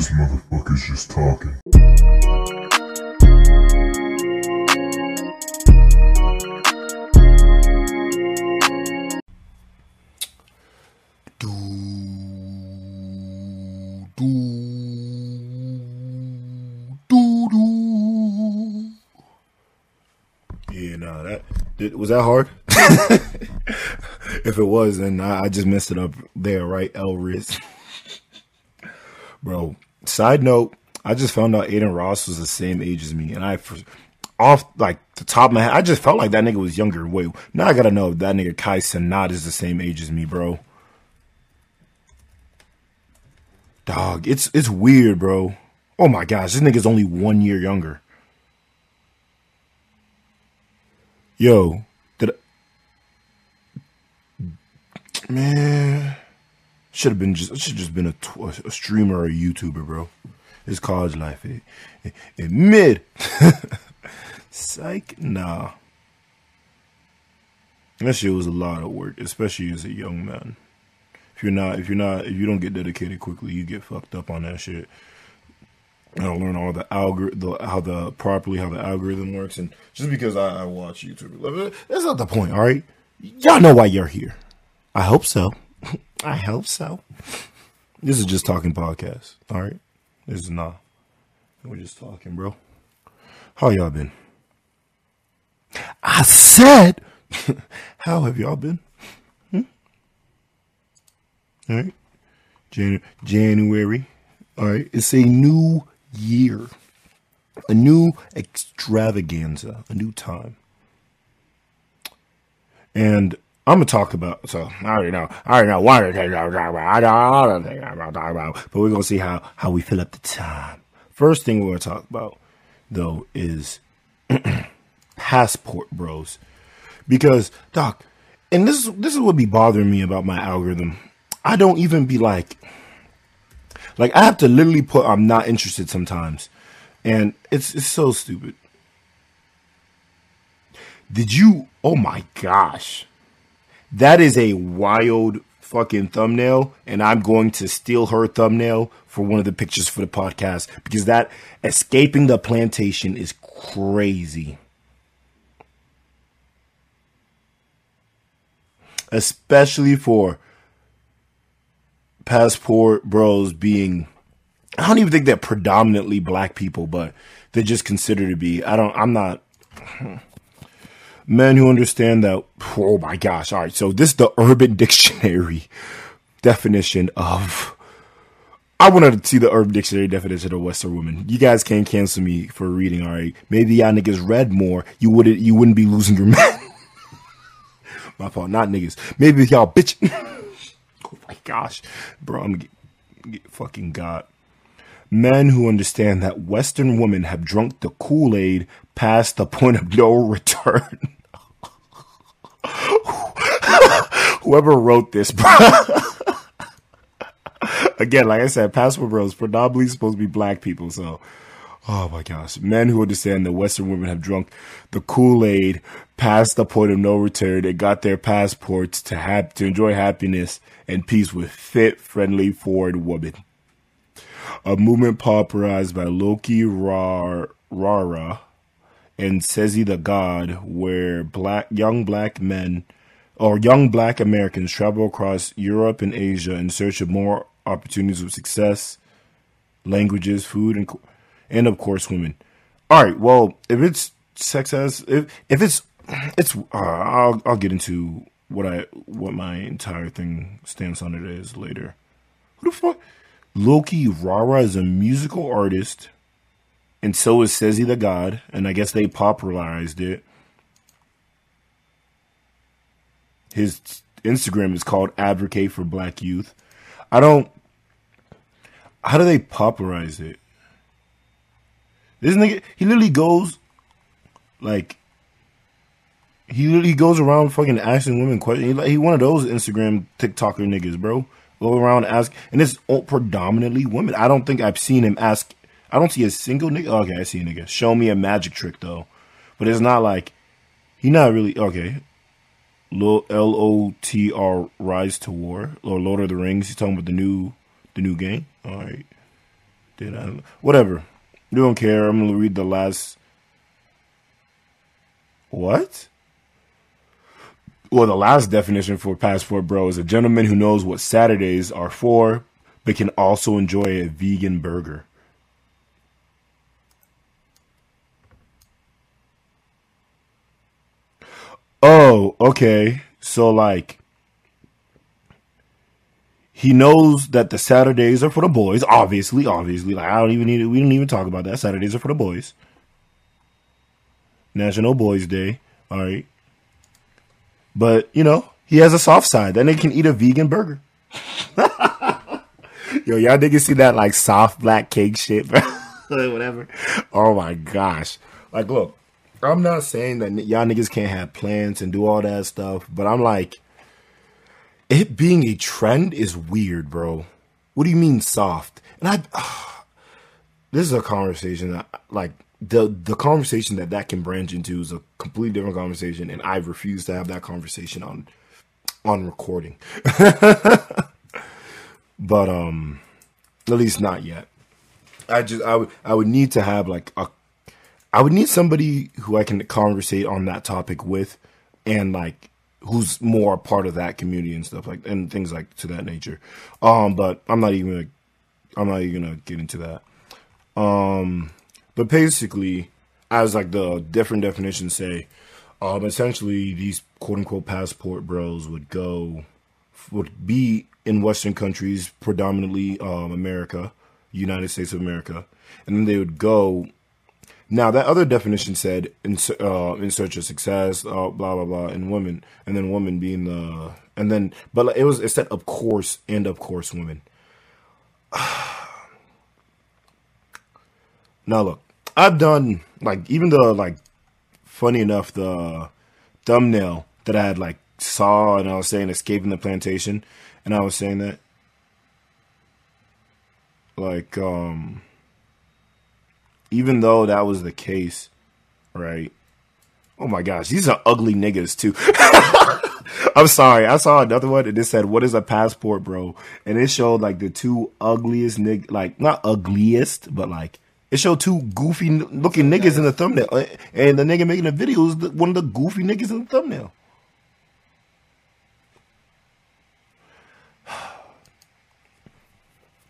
This motherfucker's just talking. Yeah, no, that was that hard. if it was, then I, I just messed it up there, right? Elris, bro. Side note: I just found out Adin Ross was the same age as me, and I, off like the top of my head, I just felt like that nigga was younger. Wait, now I gotta know if that nigga Kai Cenat is the same age as me, bro. Dog, it's it's weird, bro. Oh my gosh, this nigga's only one year younger. Yo, did I, man should have been just should just been a, tw- a streamer or a YouTuber, bro. It's college life. It, it, it mid. Psych, nah. That shit was a lot of work, especially as a young man. If you're not, if you're not, if you don't get dedicated quickly, you get fucked up on that shit. I learn all the algorithm, how the properly how the algorithm works, and just because I, I watch YouTube, that's not the point. All right, y'all know why you're here. I hope so. I hope so. This is just talking podcast. All right, this is not. We're just talking, bro. How y'all been? I said, how have y'all been? Hmm? All right, Jan- January. All right, it's a new year, a new extravaganza, a new time. And I'm gonna talk about. So I already know. I already know one of the things I'm talking about. I the things I'm talking about. But we're gonna see how how we fill up the time. First thing we're gonna talk about though is passport bros, because doc, and this is this is what be bothering me about my algorithm. I don't even be like, like I have to literally put I'm not interested sometimes, and it's it's so stupid. Did you? Oh my gosh. That is a wild fucking thumbnail, and I'm going to steal her thumbnail for one of the pictures for the podcast because that escaping the plantation is crazy. Especially for passport bros being I don't even think they're predominantly black people, but they're just considered to be. I don't I'm not men who understand that oh my gosh all right so this is the urban dictionary definition of i wanted to see the urban dictionary definition of western woman you guys can't cancel me for reading all right? Maybe y'all niggas read more. You wouldn't you wouldn't be losing your man my fault not niggas. Maybe y'all bitch. Oh my gosh. Bro i'm get, get fucking got. Men who understand that western women have drunk the kool-aid past the point of no return whoever wrote this, bro. Again, like I said, passport bros predominantly supposed to be black people. So, oh my gosh, men who understand that Western women have drunk the Kool Aid past the point of no return and got their passports to have to enjoy happiness and peace with fit, friendly, forward women. A movement popularized by Loki Rar- Rara and Sezi the God, where black young black men or young black Americans travel across Europe and Asia in search of more opportunities of success, languages, food, and and of course women. All right, well, if it's sex as if if it's it's uh, I'll I'll get into what I what my entire thing stands on it is later. Who the fuck? Loki Rara is a musical artist, and so is Sezi the God, and I guess they popularized it. His Instagram is called Advocate for Black Youth. I don't. How do they popularize it? This nigga, he literally goes, like, he literally goes around fucking asking women questions. He, like, he one of those Instagram TikToker niggas, bro. Go around ask, and it's predominantly women. I don't think I've seen him ask. I don't see a single nigga. Okay, I see a nigga. Show me a magic trick though, but it's not like he not really okay. L O T R Rise to War or Lord of the Rings. He's talking about the new the new game. All right. Did I? Whatever. You don't care. I'm gonna read the last. What? Well, the last definition for passport bro is a gentleman who knows what Saturdays are for, but can also enjoy a vegan burger. Oh, okay. So like he knows that the Saturdays are for the boys. Obviously, obviously. Like I don't even need it. We don't even talk about that. Saturdays are for the boys. National Boys Day. All right. But you know, he has a soft side. Then they can eat a vegan burger. Yo, y'all niggas see that like soft black cake shit, bro? Whatever. Oh my gosh. Like, look, I'm not saying that y'all niggas can't have plans and do all that stuff, but I'm like, it being a trend is weird, bro. What do you mean soft? And I, uh, this is a conversation that, like, the the conversation that that can branch into is a completely different conversation, and I refuse to have that conversation on on recording. but um, at least not yet. I just I would I would need to have like a I would need somebody who I can conversate on that topic with, and like who's more part of that community and stuff like and things like to that nature. Um, but I'm not even gonna, I'm not even gonna get into that. Um, but basically, as like the different definitions say, um, essentially these quote unquote passport bros would go would be in Western countries, predominantly um, America, United States of America, and then they would go now that other definition said in uh, in search of success, uh, blah blah blah, and women, and then woman being the, and then but it was it said of course and of course women. now look, I've done like even the like funny enough the thumbnail that I had like saw and I was saying escaping the plantation, and I was saying that like um even though that was the case, right? Oh my gosh, these are ugly niggas too. I'm sorry. I saw another one and it said, "What is a passport, bro?" And it showed like the two ugliest nig, like not ugliest, but like it showed two goofy looking niggas in the thumbnail, and the nigga making the video was one of the goofy niggas in the thumbnail.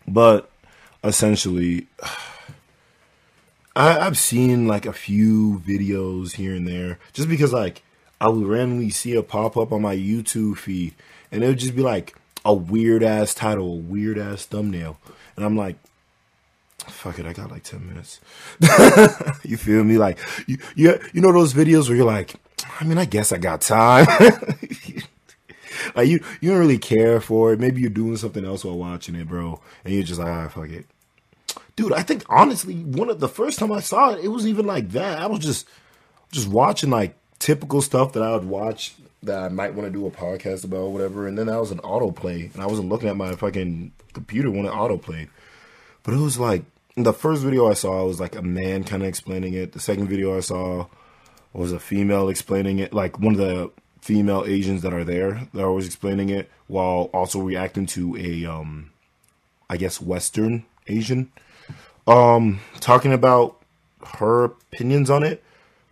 But essentially. I, I've seen like a few videos here and there, just because like I would randomly see a pop up on my YouTube feed, and it would just be like a weird ass title, a weird ass thumbnail, and I'm like, fuck it, I got like ten minutes. you feel me? Like you, you, you know those videos where you're like, I mean, I guess I got time. like you, you don't really care for it. Maybe you're doing something else while watching it, bro, and you're just like, ah, fuck it dude, I think honestly, one of the first time I saw it, it wasn't even like that. I was just just watching like typical stuff that I would watch that I might want to do a podcast about or whatever. And then that was an autoplay, and I wasn't looking at my fucking computer when it autoplayed. But it was like the first video I saw was like a man kind of explaining it. The second video I saw was a female explaining it, like one of the female Asians that are there that are always explaining it while also reacting to a um I guess Western Asian um, talking about her opinions on it,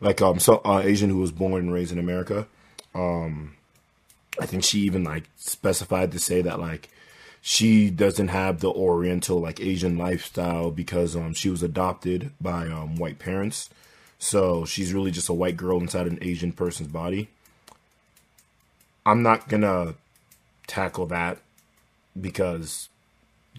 like um, so uh, Asian who was born and raised in America. Um, I think she even like specified to say that like she doesn't have the Oriental like Asian lifestyle because um she was adopted by um white parents, so she's really just a white girl inside an Asian person's body. I'm not gonna tackle that because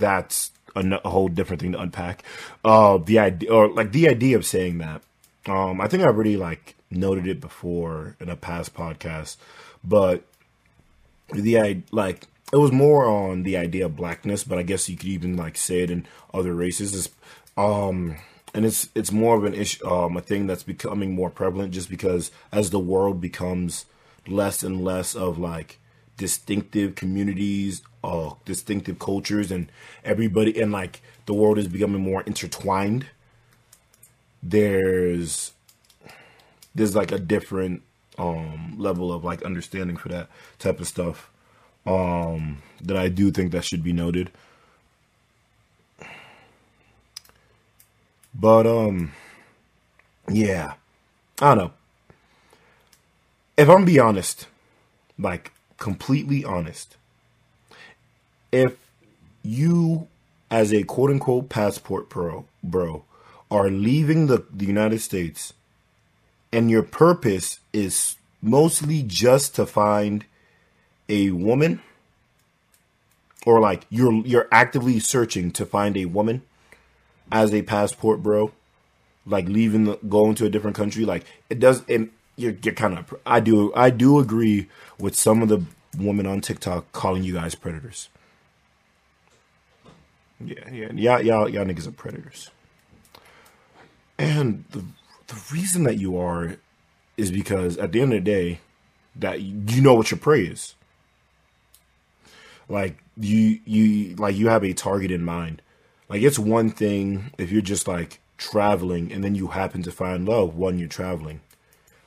that's a, whole different thing to unpack. Uh, the idea, or like the idea of saying that. Um, I think I already like noted it before in a past podcast, but the idea like it was more on the idea of blackness, but I guess you could even like say it in other races. Is um, and it's it's more of an issue, um, a thing that's becoming more prevalent just because as the world becomes less and less of like distinctive communities, uh, distinctive cultures, and everybody, and like the world is becoming more intertwined. There's there's like a different um, level of like understanding for that type of stuff um, that I do think that should be noted. But um, yeah, I don't know. If I'm be honest, like completely honest, if you as a quote unquote passport pro bro are leaving the, the United States and your purpose is mostly just to find a woman or like you're you're actively searching to find a woman as a passport bro like leaving the, going to a different country like it does and you're, you're kind of i do i do agree with some of the women on tiktok calling you guys predators. Yeah yeah. Y'all y'all, y'all niggas are predators. And the the reason that you are is because at the end of the day that you know what your prey is. Like you you like you have a target in mind. Like it's one thing if you're just like traveling and then you happen to find love when you're traveling.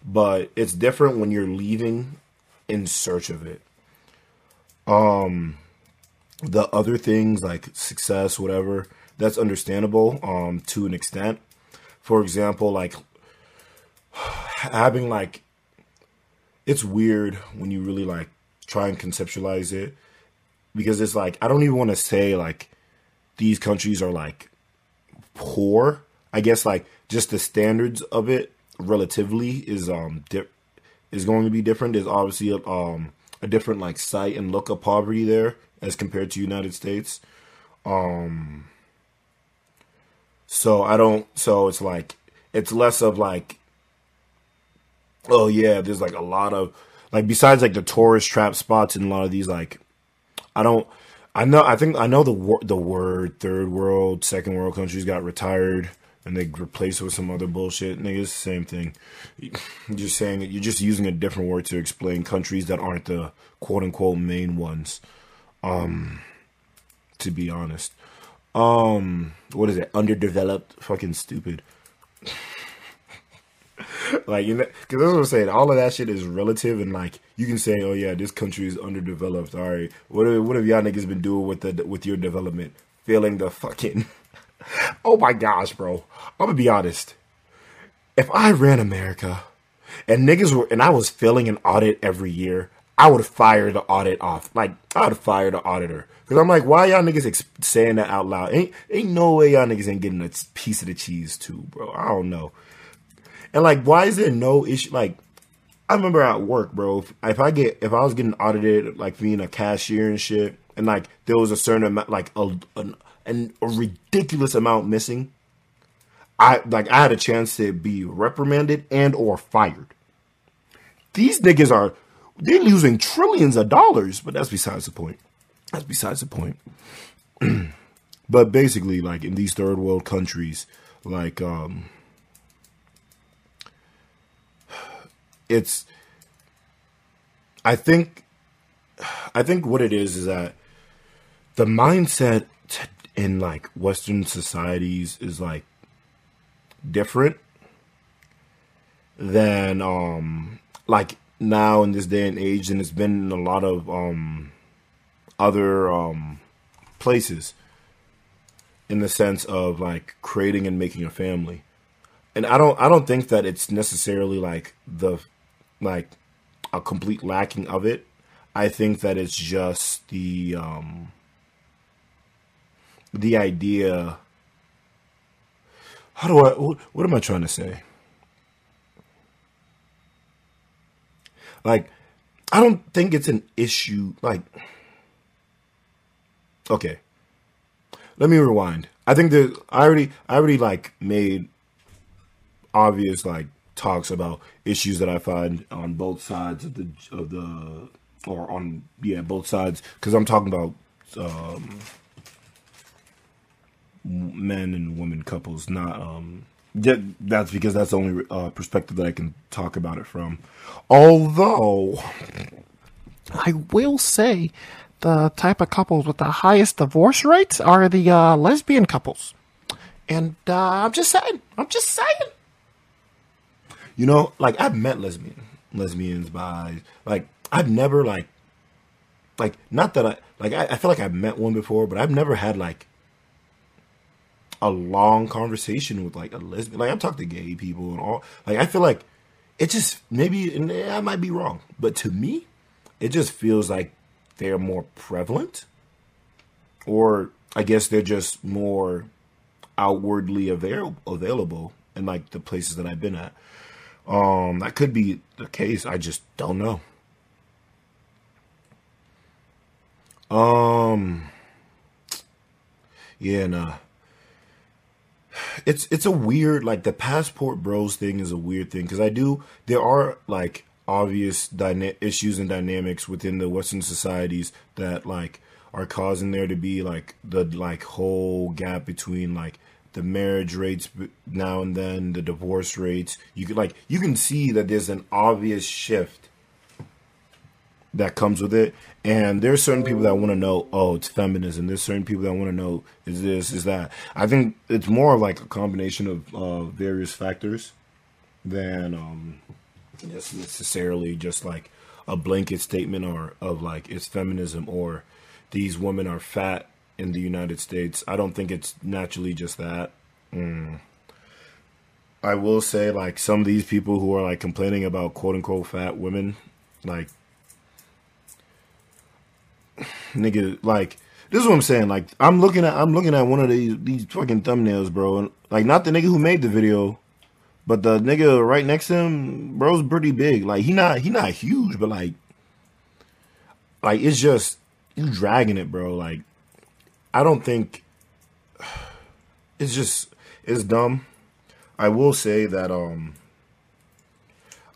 But it's different when you're leaving in search of it um the other things like success whatever that's understandable um to an extent for example like having like it's weird when you really like try and conceptualize it because it's like I don't even want to say like these countries are like poor. I guess like just the standards of it relatively is um di- is going to be different. There's obviously a, um a different like sight and look of poverty there as compared to United States. Um so I don't so it's like it's less of like oh yeah, there's like a lot of like besides like the tourist trap spots in a lot of these like I don't. I know. I think I know the the word third world, second world countries got retired and they replace it with some other bullshit. Niggas, same thing. You're just saying it, you're just using a different word to explain countries that aren't the quote unquote main ones. Um, to be honest, um, what is it? Underdeveloped, fucking stupid. like you know, because that's what I'm saying. All of that shit is relative, and like you can say, "Oh yeah, this country is underdeveloped." All right, what have, what have y'all niggas been doing with the with your development? Feeling the fucking. Oh my gosh, bro! I'm gonna be honest. If I ran America, and niggas were, and I was filling an audit every year, I would fire the audit off. Like I would fire the auditor because I'm like, why y'all niggas ex- saying that out loud? Ain't ain't no way y'all niggas ain't getting a piece of the cheese too, bro. I don't know. And like, why is there no issue? Like, I remember at work, bro. If, if I get if I was getting audited, like being a cashier and shit, and like there was a certain amount, like a an, an, a ridiculous amount missing, I like I had a chance to be reprimanded and or fired. These niggas are they're losing trillions of dollars, but that's besides the point. That's besides the point. but basically, like in these third world countries, like um it's I think I think what it is is that the mindset in like Western societies is like different than um like now in this day and age and it's been in a lot of um other um places in the sense of like creating and making a family and i don't i don't think that it's necessarily like the like a complete lacking of it. I think that it's just the um, the idea. How do I? What, am I trying to say? Like, I don't think it's an issue. Like, okay, let me rewind. I think that I already, I already like made obvious like talks about issues that I find on both sides of the of the or on yeah both sides because I'm talking about um, men and women couples, not um. that's because that's the only uh, perspective that I can talk about it from. Although, I will say the type of couples with the highest divorce rates are the uh, lesbian couples. And uh, I'm just saying, I'm just saying. You know, like I've met lesbian lesbians by like I've never like like not that I like I, I feel like I've met one before, but I've never had like a long conversation with like a lesbian. Like I'm talking to gay people and all. Like I feel like it just maybe and I might be wrong, but to me, it just feels like they're more prevalent, or I guess they're just more outwardly avail- available in like the places that I've been at. Um, that could be the case. I just don't know. Um, yeah, nah. It's it's a weird like the passport bros thing is a weird thing because I do there are like obvious dyna- issues and dynamics within the Western societies that like are causing there to be like the like whole gap between like the marriage rates now and then the divorce rates. You could like you can see that there's an obvious shift that comes with it and there's certain people that want to know oh it's feminism there's certain people that want to know is this is that i think it's more like a combination of uh, various factors than um just necessarily just like a blanket statement or of like it's feminism or these women are fat in the United States. I don't think it's naturally just that. Mm. I will say, like, some of these people who are like complaining about quote unquote fat women, like, nigga, like, this is what I'm saying. Like, I'm looking at, I'm looking at one of these these fucking thumbnails, bro, and like, not the nigga who made the video, but the nigga right next to him, bro's pretty big. Like, he not, he not huge, but like, like it's just you dragging it, bro. Like, I don't think it's just it's dumb. I will say that um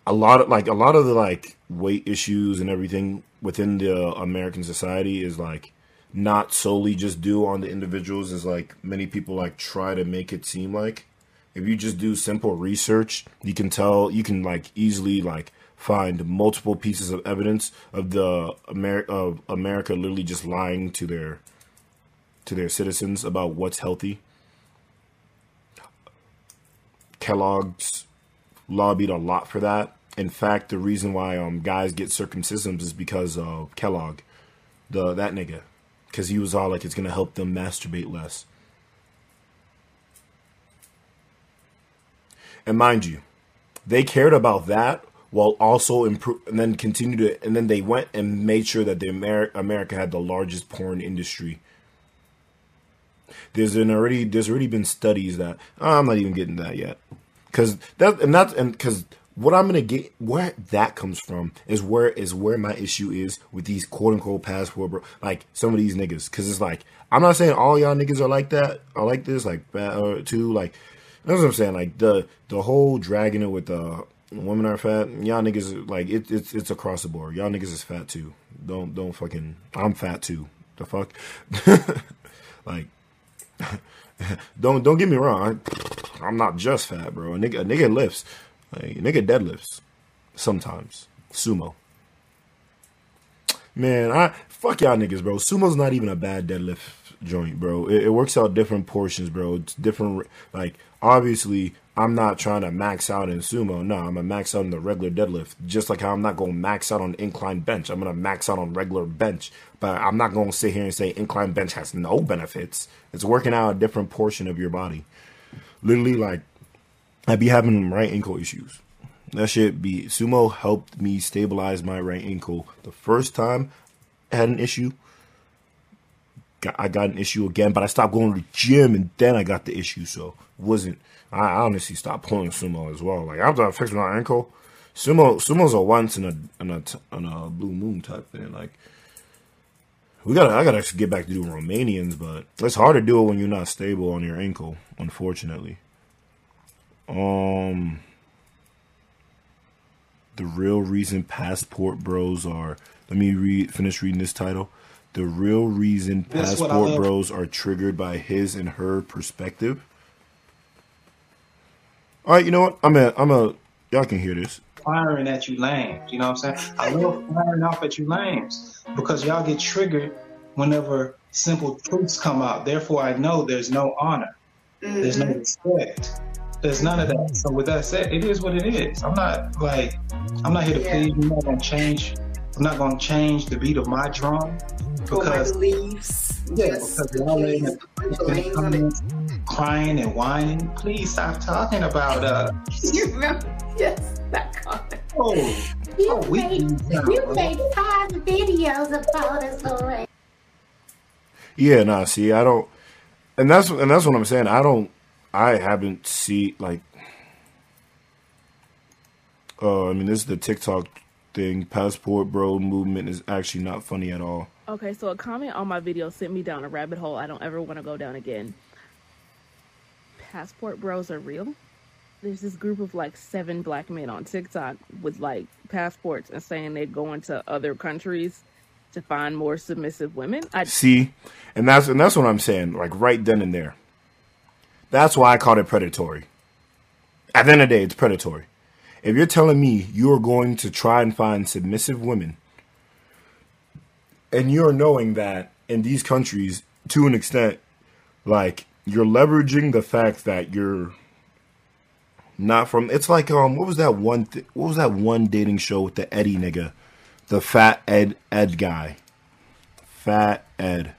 a lot of like a lot of the like weight issues and everything within the American society is like not solely just due on the individuals as like many people like try to make it seem like if you just do simple research you can tell you can like easily like find multiple pieces of evidence of the Amer- of America literally just lying to their to their citizens about what's healthy. Kellogg's lobbied a lot for that. In fact, the reason why um guys get circumcisions is because of Kellogg, the that nigga, because he was all like it's gonna help them masturbate less. And mind you, they cared about that while also improve and then continue to and then they went and made sure that the Amer- America had the largest porn industry. There's an already there's already been studies that oh, I'm not even getting that yet because that and that's and because what I'm gonna get where that comes from is where is where my issue is with these quote unquote passport bro like some of these niggas because it's like I'm not saying all y'all niggas are like that are like this like uh, too like that's what I'm saying like the the whole dragging it with the women are fat. Y'all niggas like it, it's it's across the board. Y'all niggas is fat too. Don't don't fucking. I'm fat too. The fuck. like, don't don't get me wrong. I, am not just fat, bro. A nigga a nigga lifts. Like, nigga deadlifts sometimes. Sumo. Man, I fuck y'all niggas, bro. Sumo's not even a bad deadlift joint, bro. It, it works out different portions, bro. It's different. Like obviously, I'm not trying to max out in sumo. No, I'm gonna max out in the regular deadlift. Just like how I'm not gonna max out on incline bench. I'm gonna max out on regular bench. But I'm not gonna sit here and say incline bench has no benefits. It's working out a different portion of your body. Literally, like I be having right ankle issues. That shit be sumo helped me stabilize my right ankle. The first time I had an issue, I got an issue again, but I stopped going to the gym and then I got the issue. So wasn't I honestly stopped pulling sumo as well. Like after I fixed my ankle, sumo sumo's a once in a in a in a blue moon type thing. Like we gotta I gotta get back to doing Romanians, but it's hard to do it when you're not stable on your ankle, unfortunately. Um the real reason passport bros are let me read finish reading this title. The real reason passport bros are triggered by his and her perspective all right, you know what? I'm a, I'm a, y'all can hear this. Firing at you lames, you know what I'm saying? I love firing off at you lames because y'all get triggered whenever simple truths come out. Therefore, I know there's no honor, mm-hmm. there's no mm-hmm. respect, there's none of that. So with that said, it is what it is. I'm not like, I'm not here to yeah. please. I'm not gonna change. I'm not gonna change the beat of my drum because beliefs. Yeah, because y'all in the crying and whining. Please stop talking about uh. you remember? Yes, that comment. Oh, You oh, made, you bro. made five videos about us already. Yeah, nah. See, I don't, and that's and that's what I'm saying. I don't. I haven't see like. Uh, I mean, this is the TikTok thing. Passport bro movement is actually not funny at all. Okay, so a comment on my video sent me down a rabbit hole I don't ever want to go down again. Passport bros are real? There's this group of like seven black men on TikTok with like passports and saying they're going to other countries to find more submissive women. I See, and that's and that's what I'm saying. Like right then and there. That's why I called it predatory. At the end of the day, it's predatory. If you're telling me you're going to try and find submissive women, and you're knowing that in these countries, to an extent, like you're leveraging the fact that you're not from. It's like um, what was that one? Th- what was that one dating show with the Eddie nigga, the fat Ed Ed guy, fat Ed,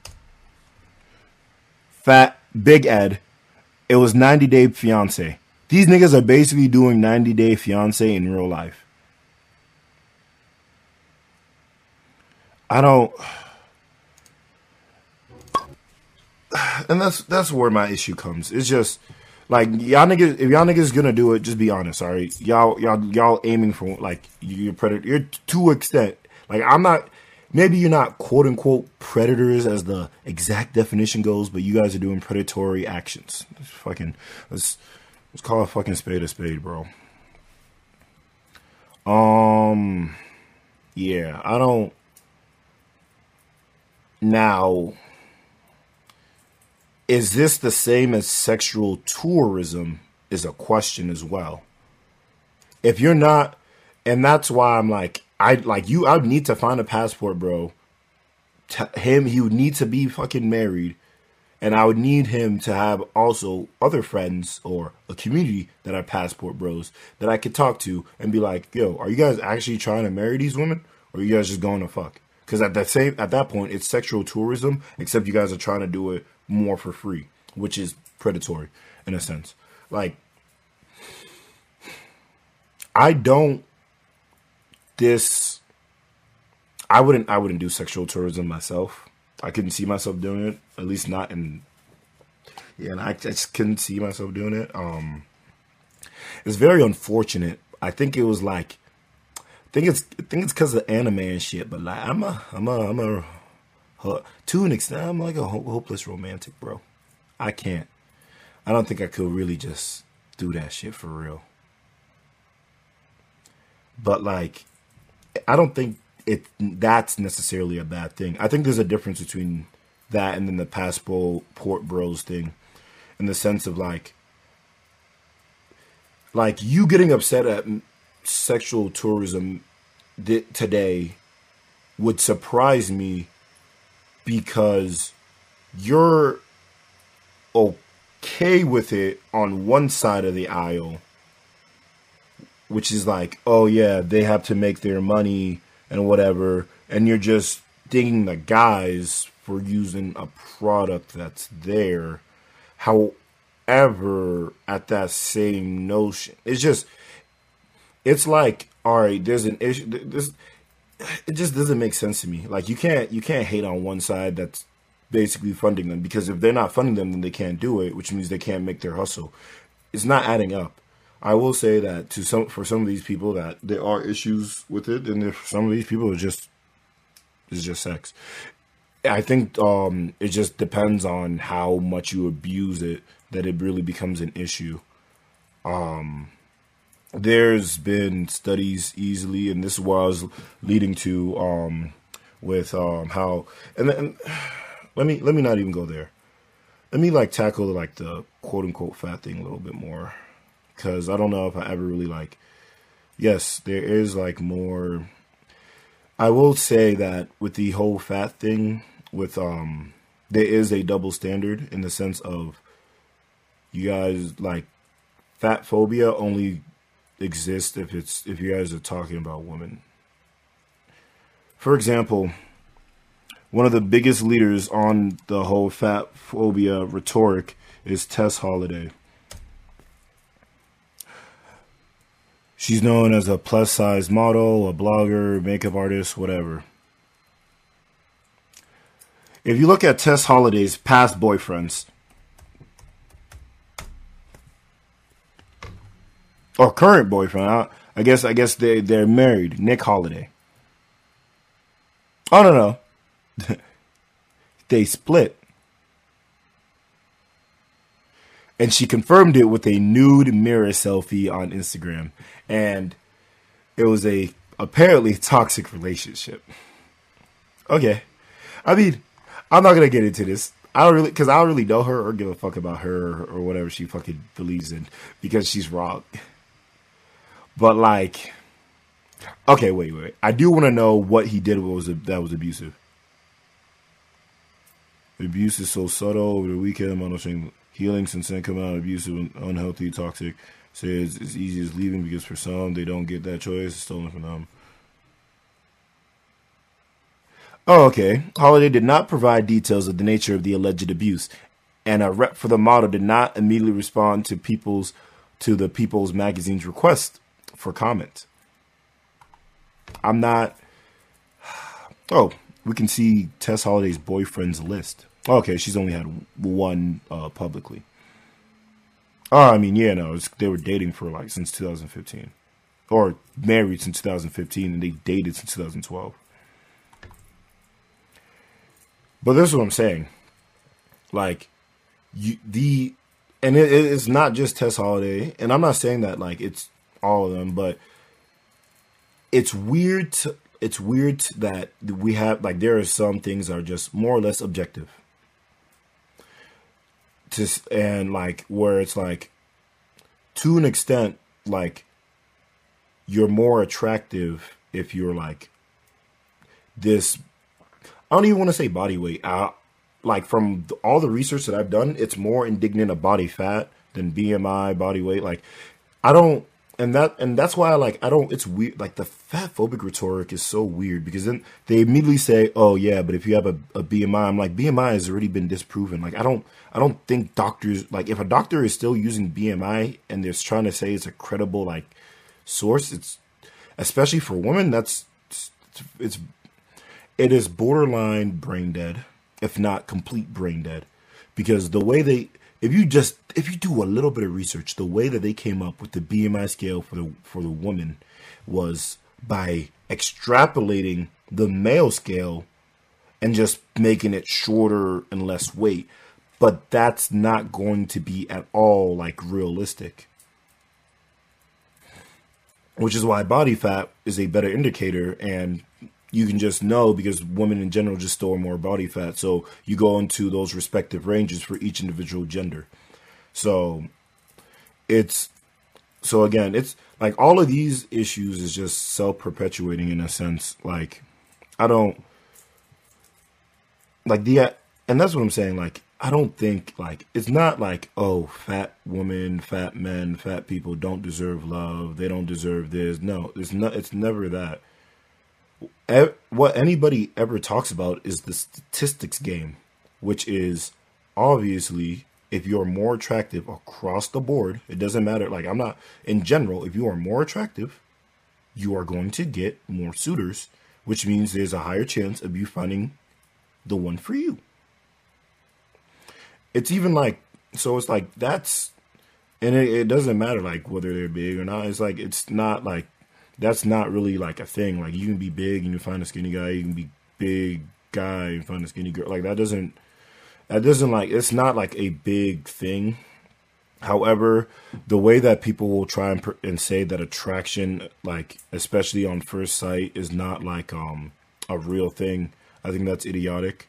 fat Big Ed. It was 90 Day Fiance. These niggas are basically doing 90 Day Fiance in real life. I don't. And that's that's where my issue comes. It's just like y'all niggas. If y'all niggas gonna do it, just be honest. All right, y'all y'all y'all aiming for like you're predator. You're to extent. Like I'm not. Maybe you're not quote unquote predators as the exact definition goes, but you guys are doing predatory actions. Let's fucking let's let's call a fucking spade a spade, bro. Um, yeah, I don't. Now, is this the same as sexual tourism? Is a question as well. If you're not, and that's why I'm like, I like you. I need to find a passport, bro. T- him, he would need to be fucking married, and I would need him to have also other friends or a community that are passport bros that I could talk to and be like, "Yo, are you guys actually trying to marry these women, or are you guys just going to fuck?" Because at that same at that point, it's sexual tourism, except you guys are trying to do it more for free, which is predatory in a sense. Like, I don't this I wouldn't I wouldn't do sexual tourism myself. I couldn't see myself doing it, at least not in yeah, and I, just couldn't see myself doing it. Um it's very unfortunate. I think it was like I think it's I think it's because of anime and shit, but like I'm a I'm a I'm a to an extent I'm like a hopeless romantic, bro. I can't. I don't think I could really just do that shit for real. But like I don't think it that's necessarily a bad thing. I think there's a difference between that and then the passport port bros thing, in the sense of like, like you getting upset at sexual tourism th- today would surprise me because you're okay with it on one side of the aisle which is like, oh yeah, they have to make their money and whatever, and you're just dinging the guys for using a product that's there. However, at that same notion, it's just, it's like, all right, there's an issue. This, it just doesn't make sense to me. Like you can't you can't hate on one side that's basically funding them because if they're not funding them, then they can't do it, which means they can't make their hustle. It's not adding up. I will say that to some for some of these people that there are issues with it, and if some of these people it's just it's just sex. I think um, it just depends on how much you abuse it that it really becomes an issue. Um, there's been studies easily, and this was leading to um, with um, how and then let me let me not even go there. Let me like tackle like the quote unquote fat thing a little bit more because I don't know if I ever really like. Yes, there is like more. I will say that with the whole fat thing, with um, there is a double standard in the sense of you guys like fat phobia only exists if it's if you guys are talking about women. For example, one of the biggest leaders on the whole fat phobia rhetoric is Tess Holliday. She's known as a plus size model, a blogger, makeup artist, whatever. If you look at Tess Holliday's past boyfriends, or current boyfriend, I, guess I guess they they're married. Nick Holliday. Oh no no, they split, and she confirmed it with a nude mirror selfie on Instagram, and it was a apparently toxic relationship. Okay, I mean, I'm not gonna get into this. I don't really, because I don't really know her or give a fuck about her or whatever she fucking believes in because she's wrong. But like, okay, wait, wait. I do want to know what he did. What was that was abusive? Abuse is so subtle. Over the weekend, I'm not healing since then come out abusive, and unhealthy, toxic. Say it's as easy as leaving because for some they don't get that choice. It's stolen from them. Oh, okay. Holliday did not provide details of the nature of the alleged abuse, and a rep for the model did not immediately respond to people's to the People's Magazine's request for comment. I'm not. Oh, we can see Tess Holliday's boyfriend's list. Okay, she's only had one uh, publicly. Oh, I mean, yeah, no, was, they were dating for like since 2015, or married since 2015, and they dated since 2012. But this is what I'm saying. Like, you, the, and it, it's not just Tess Holliday, and I'm not saying that like it's all of them, but it's weird. To, it's weird that we have like there are some things that are just more or less objective. Just and like where it's like, to an extent, like you're more attractive if you're like this I don't even want to say body weight. Uh, like from all the research that I've done, it's more indignant of body fat than BMI, body weight. Like I don't, and that and that's why I like I don't. It's weird. Like the fat phobic rhetoric is so weird because then they immediately say, "Oh yeah, but if you have a, a BMI, I'm like BMI has already been disproven." Like I don't, I don't think doctors like if a doctor is still using BMI and they're trying to say it's a credible like source, it's especially for women. That's it's, it's it is borderline brain dead, if not complete brain dead, because the way they, if you just, if you do a little bit of research, the way that they came up with the BMI scale for the for the woman was by extrapolating the male scale and just making it shorter and less weight. But that's not going to be at all like realistic. Which is why body fat is a better indicator and you can just know because women in general just store more body fat. So you go into those respective ranges for each individual gender. So it's so again, it's like all of these issues is just self perpetuating in a sense. Like I don't like the and that's what I'm saying. Like I don't think like it's not like oh fat women, fat men, fat people don't deserve love. They don't deserve this. No, it's not. It's never that what anybody ever talks about is the statistics game, which is obviously if you're more attractive across the board, it doesn't matter. Like, I'm not in general, if you are more attractive, you are going to get more suitors, which means there's a higher chance of you finding the one for you. It's even like, so it's like that's, and it, it doesn't matter like whether they're big or not. It's like, it's not like that's not really like a thing. Like you can be big and you find a skinny guy. You can be big guy and find a skinny girl. Like that doesn't that doesn't like it's not like a big thing. However, the way that people will try and, and say that attraction, like especially on first sight, is not like um a real thing. I think that's idiotic.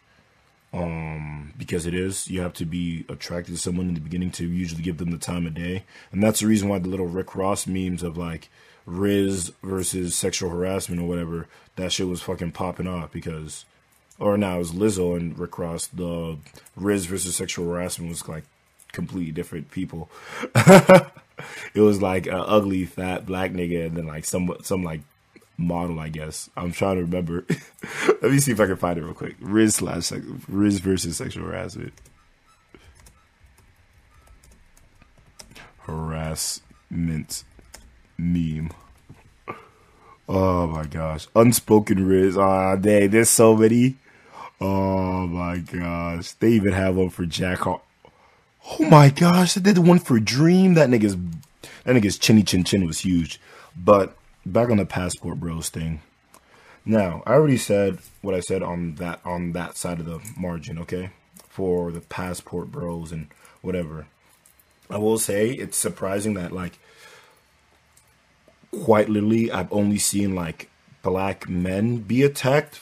Um, because it is. You have to be attracted to someone in the beginning to usually give them the time of day, and that's the reason why the little Rick Ross memes of like Rizz versus sexual harassment or whatever, that shit was fucking popping off because, or now it was Lizzo and Rick Ross. The Rizz versus sexual harassment was like completely different people. it was like an ugly fat black nigga and then like some some like model, I guess. I'm trying to remember. Let me see if I can find it real quick. Rizz slash Rizz versus sexual harassment. harassment meme. Oh my gosh. Unspoken Rizz. Ah, dang, there's so many. Oh my gosh. They even have one for Jack Hart. Oh my gosh, they did the one for Dream. That nigga's that nigga's chinny chin chin was huge. But back on the passport bros thing. Now, I already said what I said on that on that side of the margin, okay? For the passport bros and whatever. I will say it's surprising that like quite literally I've only seen like black men be attacked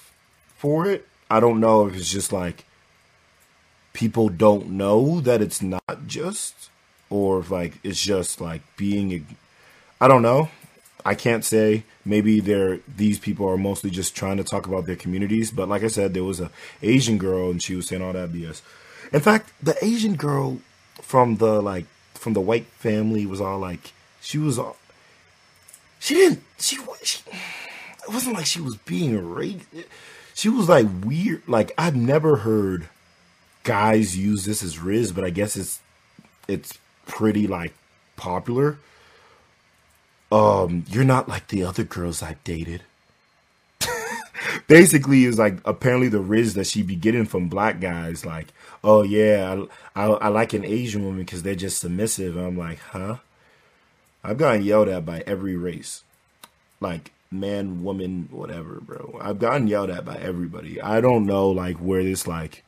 for it. I don't know if it's just like people don't know that it's not just or if like it's just like being I don't know. I can't say maybe they're these people are mostly just trying to talk about their communities, but like I said there was a Asian girl and she was saying all that BS. In fact, the Asian girl from the like from the white family was all like she was all she didn't she was she, it wasn't like she was being raped she was like weird. Like i've never heard guys use this as rizz but i guess it's it's pretty like popular. Um you're not like the other girls i've dated. Basically is like apparently the rizz that she be getting from black guys like oh yeah i, I, I like an asian woman because they're just submissive. I'm like huh I've gotten yelled at by every race, like man, woman, whatever, bro. I've gotten yelled at by everybody. I don't know like where this like.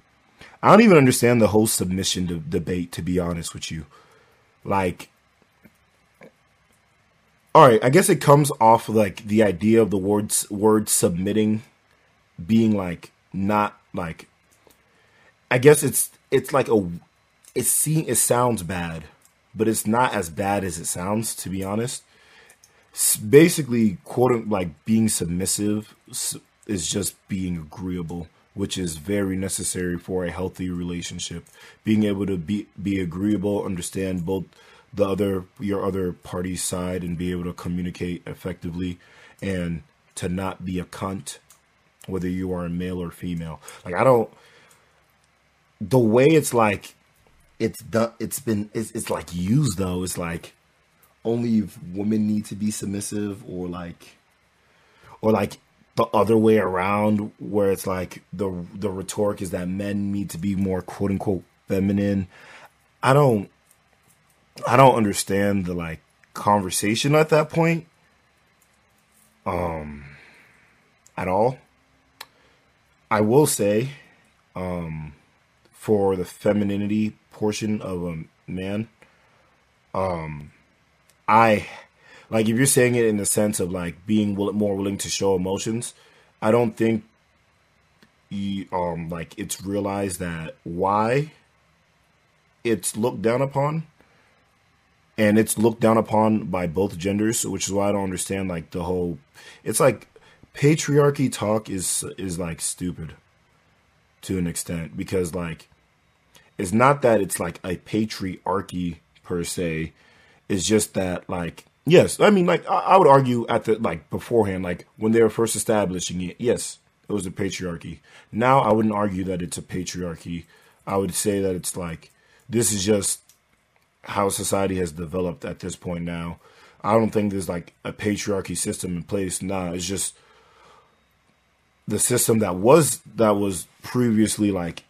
I don't even understand the whole submission de- debate. To be honest with you, like, all right, I guess it comes off of, like the idea of the words word submitting being like not like. I guess it's it's like a it's seeing it sounds bad but it's not as bad as it sounds, to be honest. Basically, quote like being submissive is just being agreeable, which is very necessary for a healthy relationship. Being able to be be agreeable, understand both the other your other party's side, and be able to communicate effectively, and to not be a cunt, whether you are a male or female. Like I don't. The way it's like it's done it's been it's, it's like used though. It's like only if women need to be submissive or like or like the other way around where it's like the the rhetoric is that men need to be more quote unquote feminine. I don't i don't understand the like conversation at that point um at all. I will say um for the femininity portion of a man. Um, I like if you're saying it in the sense of like being will- more willing to show emotions. I don't think you, um like it's realized that why it's looked down upon and it's looked down upon by both genders which is why i don't understand like the whole it's like patriarchy talk is is like stupid to an extent because like it's not that it's like a patriarchy per se. It's just that like yes, I mean like I, I would argue at the like beforehand, like when they were first establishing it, yes, it was a patriarchy. Now I wouldn't argue that it's a patriarchy. I would say that it's like this is just how society has developed at this point now. I don't think there's like a patriarchy system in place. Nah, it's just the system that was that was previously like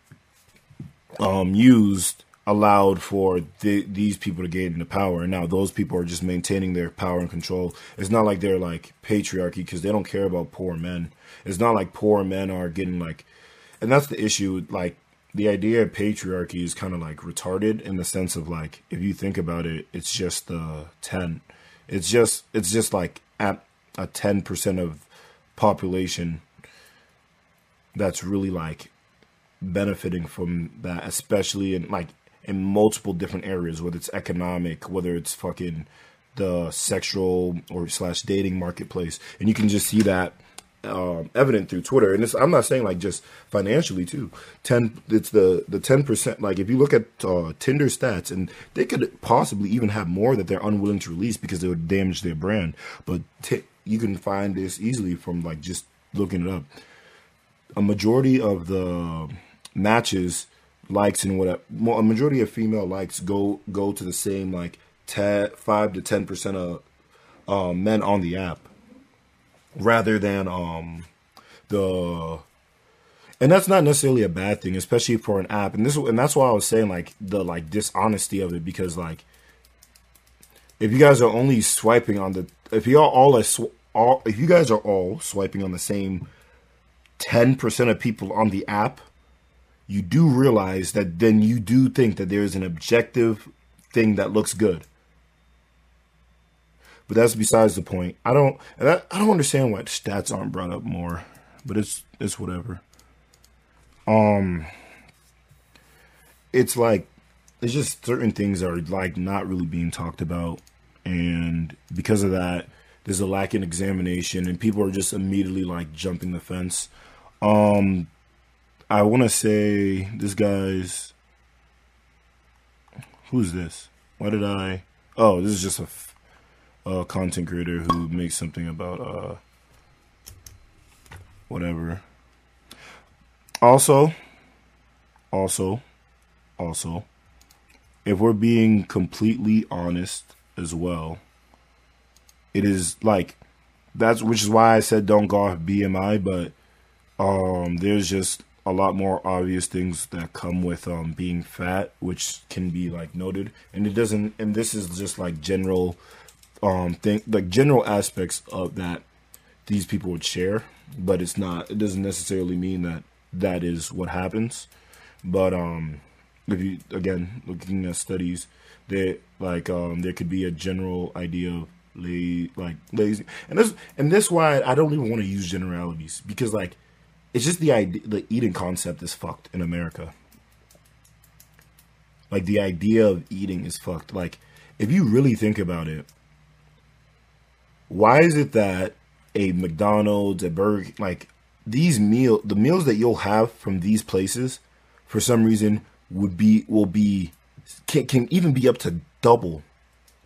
um, used allowed for the, these people to gain the power. And now those people are just maintaining their power and control. It's not like they're like patriarchy because they don't care about poor men. It's not like poor men are getting like and that's the issue like the idea of patriarchy is kind of like retarded in the sense of like if you think about it it's just the 10 it's just it's just like at a 10% of population that's really like benefiting from that, especially in like in multiple different areas, whether it's economic, whether it's fucking the sexual or slash dating marketplace, and you can just see that um, evident through Twitter. And I'm not saying like just financially too. Ten, it's the the ten percent. Like if you look at uh, Tinder stats, and they could possibly even have more that they're unwilling to release because it would damage their brand. But t- you can find this easily from like just looking it up. A majority of the matches, likes, and what a majority of female likes go go to the same like 10, five to ten percent of um, men on the app, rather than um the. And that's not necessarily a bad thing, especially for an app. And this and that's why I was saying like the like dishonesty of it because like if you guys are only swiping on the if you all are sw- all if you guys are all swiping on the same 10% of people on the app you do realize that then you do think that there is an objective thing that looks good. But that's besides the point. I don't I, I don't understand why stats aren't brought up more but it's it's whatever. Um it's like it's just certain things are like not really being talked about. And because of that there's a lack in examination and people are just immediately like jumping the fence. Um i want to say this guy's who's this? Why did i oh this is just a content creator who makes something about uh whatever. Also also also if we're being completely honest as well it is like that's which is why I said don't go off BMI, but um, there's just a lot more obvious things that come with um, being fat, which can be like noted, and it doesn't. And this is just like general um thing, like general aspects of that these people would share, but it's not. It doesn't necessarily mean that that is what happens. But um, if you again looking at studies, that like um there could be a general idea of la- like lazy and this and this why I don't even want to use generalities because like it's just the idea the eating concept is fucked in America. Like the idea of eating is fucked. Like if you really think about it, why is it that a McDonald's, a Burger, like these meal, the meals that you'll have from these places, for some reason would be will be can, can even be up to double.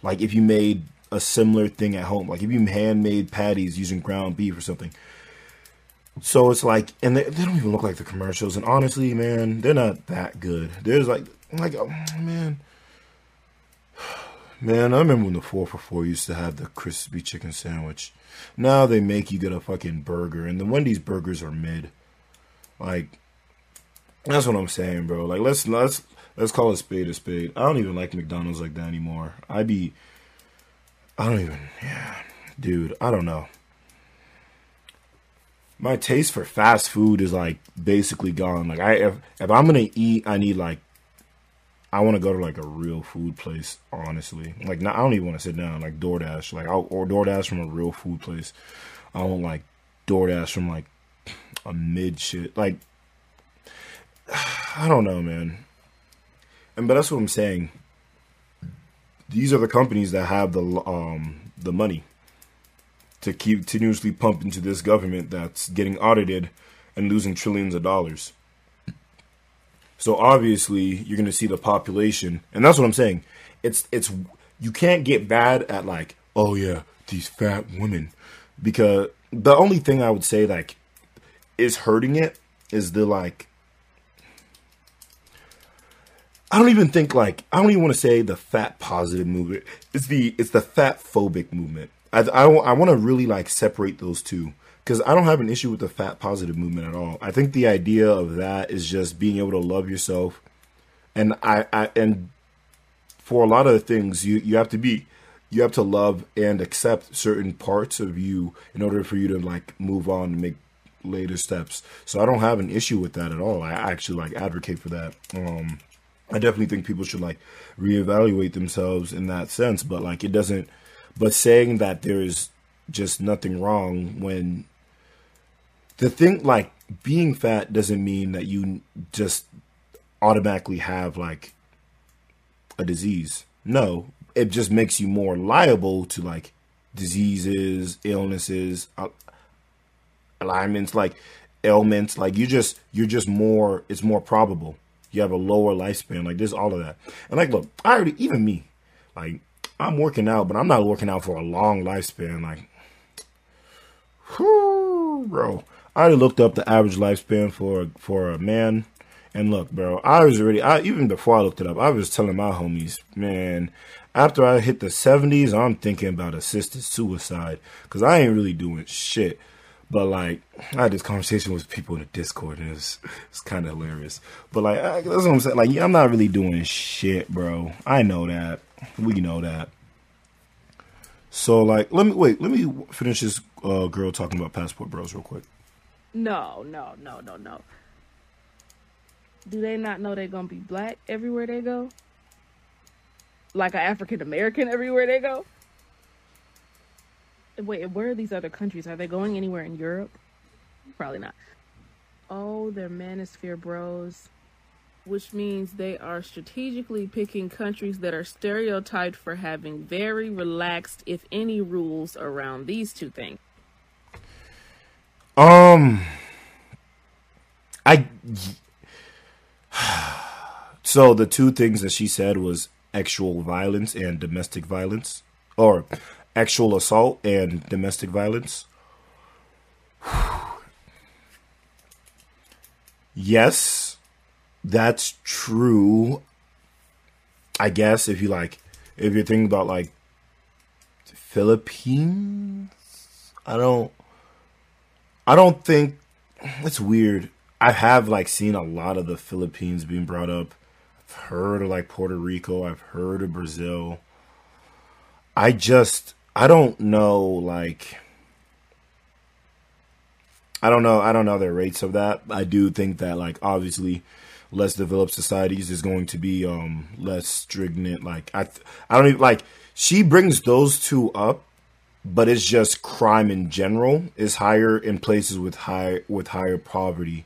Like if you made a similar thing at home, like if you handmade patties using ground beef or something. So it's like, and they, they don't even look like the commercials. And honestly, man, they're not that good. There's like, like, oh, man, man, I remember when the four for four used to have the crispy chicken sandwich. Now they make you get a fucking burger, and the Wendy's burgers are mid. Like, that's what I'm saying, bro. Like, let's let's let's call a spade a spade. I don't even like McDonald's like that anymore. I be, I don't even, yeah, dude. I don't know. My taste for fast food is like basically gone. Like, I if if I'm gonna eat, I need like I want to go to like a real food place, honestly. Like, not, I don't even want to sit down like DoorDash, like I'll, or DoorDash from a real food place. I don't like DoorDash from like a mid shit. Like, I don't know, man. And but that's what I'm saying. These are the companies that have the um the money to keep continuously pump into this government that's getting audited and losing trillions of dollars. So obviously, you're going to see the population, and that's what I'm saying. It's it's you can't get bad at like, oh yeah, these fat women, because the only thing I would say like is hurting it is the like. I don't even think like I don't even want to say the fat positive movement. It's the it's the fat phobic movement. I I, I want to really like separate those two because I don't have an issue with the fat positive movement at all. I think the idea of that is just being able to love yourself, and I, I and for a lot of things you you have to be you have to love and accept certain parts of you in order for you to like move on and make later steps. So I don't have an issue with that at all. I actually like advocate for that. Um, I definitely think people should like reevaluate themselves in that sense, but like it doesn't. But saying that there's just nothing wrong when the thing like being fat doesn't mean that you just automatically have like a disease. No, it just makes you more liable to like diseases, illnesses, uh, alignments, like ailments. Like you just you're just more. It's more probable. You have a lower lifespan. Like there's all of that. And like, look, I already even me, like I'm working out, but I'm not working out for a long lifespan. Like, bro. I already looked up the average lifespan for for a man, And look, bro, I was already, I, even before I looked it up, I was telling my homies, man, after I hit the 70s, I'm thinking about assisted suicide because I ain't really doing shit. But like, I had this conversation with people in the Discord, and it's it's kind of hilarious. But like, I, that's what I'm saying. Like, yeah, I'm not really doing shit, bro. I know that. We know that. So like, let me wait. Let me finish this uh, girl talking about passport bros real quick. No, no, no, no, no. Do they not know they're gonna be black everywhere they go? Like an African American everywhere they go? Wait, where are these other countries? Are they going anywhere in Europe? Probably not. Oh, they're manosphere bros, which means they are strategically picking countries that are stereotyped for having very relaxed, if any, rules around these two things. Um, I. So the two things that she said was actual violence and domestic violence, or actual assault and domestic violence. yes, that's true. I guess if you like, if you're thinking about like Philippines, I don't. I don't think it's weird. I have like seen a lot of the Philippines being brought up. I've heard of like Puerto Rico. I've heard of Brazil. I just I don't know like I don't know I don't know their rates of that. I do think that like obviously less developed societies is going to be um less stringent like I I don't even like she brings those two up but it's just crime in general is higher in places with high with higher poverty.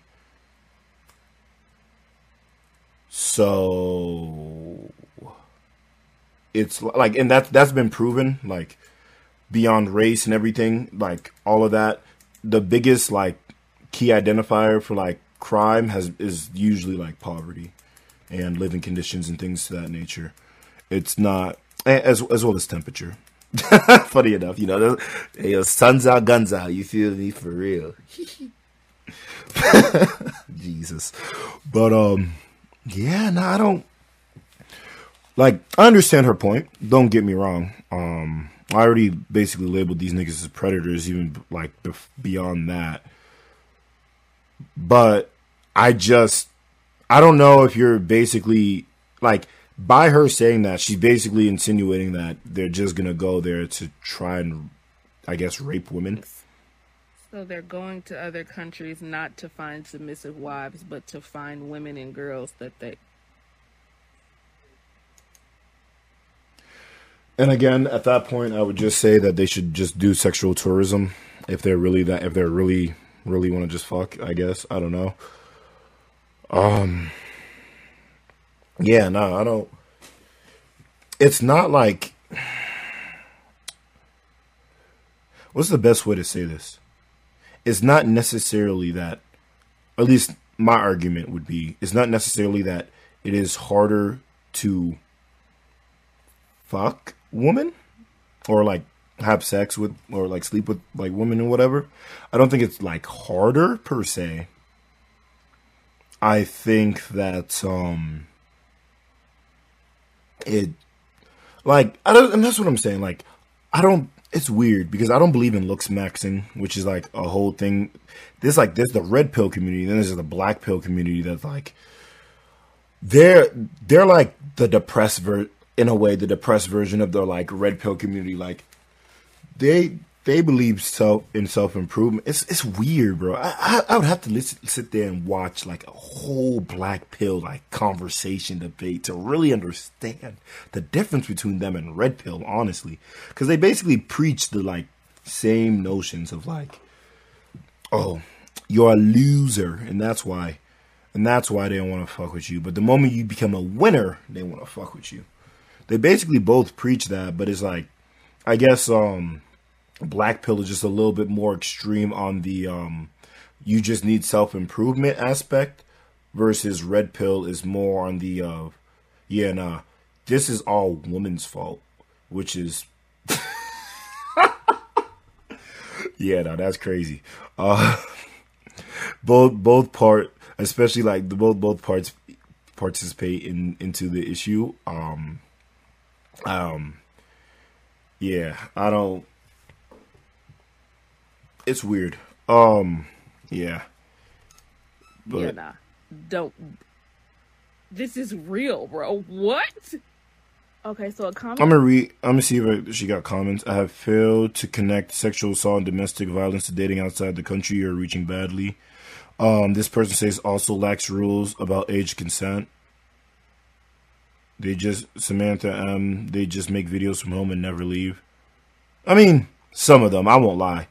So it's like and that's that's been proven like beyond race and everything like all of that the biggest like key identifier for like crime has is usually like poverty and living conditions and things to that nature it's not as as well as temperature Funny enough, you know, those- sun's out, guns out. You feel me for real? Jesus, but um, yeah, no, I don't like. I understand her point. Don't get me wrong. Um, I already basically labeled these niggas as predators, even like beyond that. But I just, I don't know if you're basically like by her saying that, she's basically insinuating that they're just gonna go there to try and, I guess, rape women. So they're going to other countries not to find submissive wives, but to find women and girls that they. And again, at that point, I would just say that they should just do sexual tourism if they're really that, if they're really, really want to just fuck. I guess I don't know. Um. Yeah, no, I don't. It's not like. What's the best way to say this? It's not necessarily that, at least my argument would be, it's not necessarily that it is harder to fuck woman or like have sex with or like sleep with like women or whatever. I don't think it's like harder per se. I think that um it like I don't and that's what I'm saying. Like I don't it's weird because I don't believe in looks maxing, which is like a whole thing. There's like there's the red pill community, then there's the black pill community that's like they're they're like the depressed ver in a way the depressed version of the like red pill community. Like they they believe self in self improvement. It's it's weird, bro. I, I I would have to listen, sit there and watch like a whole black pill like conversation debate to really understand the difference between them and red pill. Honestly, because they basically preach the like same notions of like, oh, you're a loser, and that's why, and that's why they don't want to fuck with you. But the moment you become a winner, they want to fuck with you. They basically both preach that, but it's like, I guess um black pill is just a little bit more extreme on the um you just need self improvement aspect versus red pill is more on the uh yeah nah this is all woman's fault which is yeah no that's crazy uh both both part especially like the both both parts participate in into the issue. Um, um, yeah, I don't. It's weird. Um, yeah, but yeah, nah. Don't. This is real, bro. What? Okay, so a comment. I'm gonna read. I'm gonna see if she got comments. I have failed to connect sexual assault and domestic violence to dating outside the country or reaching badly. Um, this person says also lacks rules about age consent. They just Samantha M. They just make videos from home and never leave. I mean, some of them. I won't lie.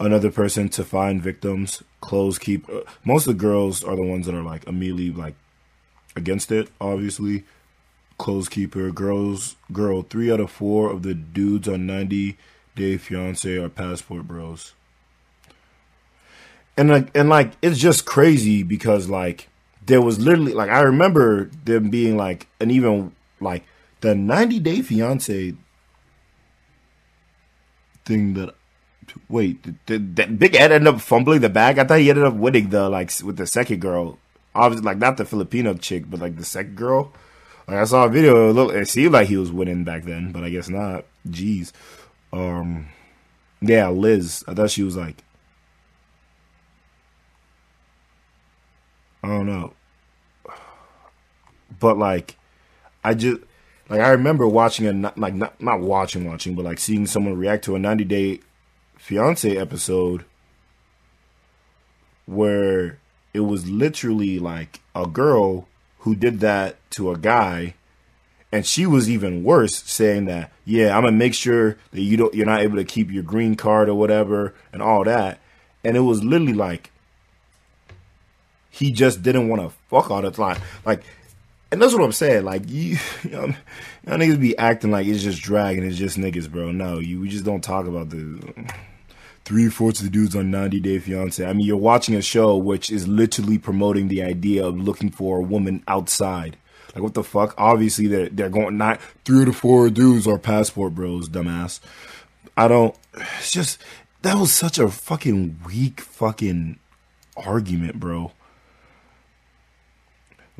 Another person to find victims. Clothes keep. uh, Most of the girls are the ones that are like immediately like against it. Obviously, clothes keeper. Girls, girl. Three out of four of the dudes on 90 Day Fiance are passport bros. And like, and like, it's just crazy because like there was literally like I remember them being like an even like the 90 Day Fiance thing that wait did, did that Big Ed end up fumbling the bag? I thought he ended up winning the like with the second girl. Obviously, like not the Filipino chick, but like the second girl. Like I saw a video, it, looked, it seemed like he was winning back then, but I guess not. Jeez. Um, yeah, Liz. I thought she was like, I don't know, but like, I just like I remember watching a like not not watching watching, but like seeing someone react to a 90 Day Fiance episode where it was literally like a girl who did that to a guy and she was even worse saying that yeah i'm gonna make sure that you don't you're not able to keep your green card or whatever and all that. And it was literally like he just didn't want to fuck all the time. Like and that's what i'm saying like you know, y'all niggas be acting like it's just dragging it's just niggas bro no you we just don't talk about the three fourths of the dudes on 90 Day Fiance. I mean, you're watching a show which is literally promoting the idea of looking for a woman outside. Like, what the fuck? Obviously, they're they're going not three to four dudes are passport bros, dumbass. I don't. It's just that was such a fucking weak fucking argument, bro.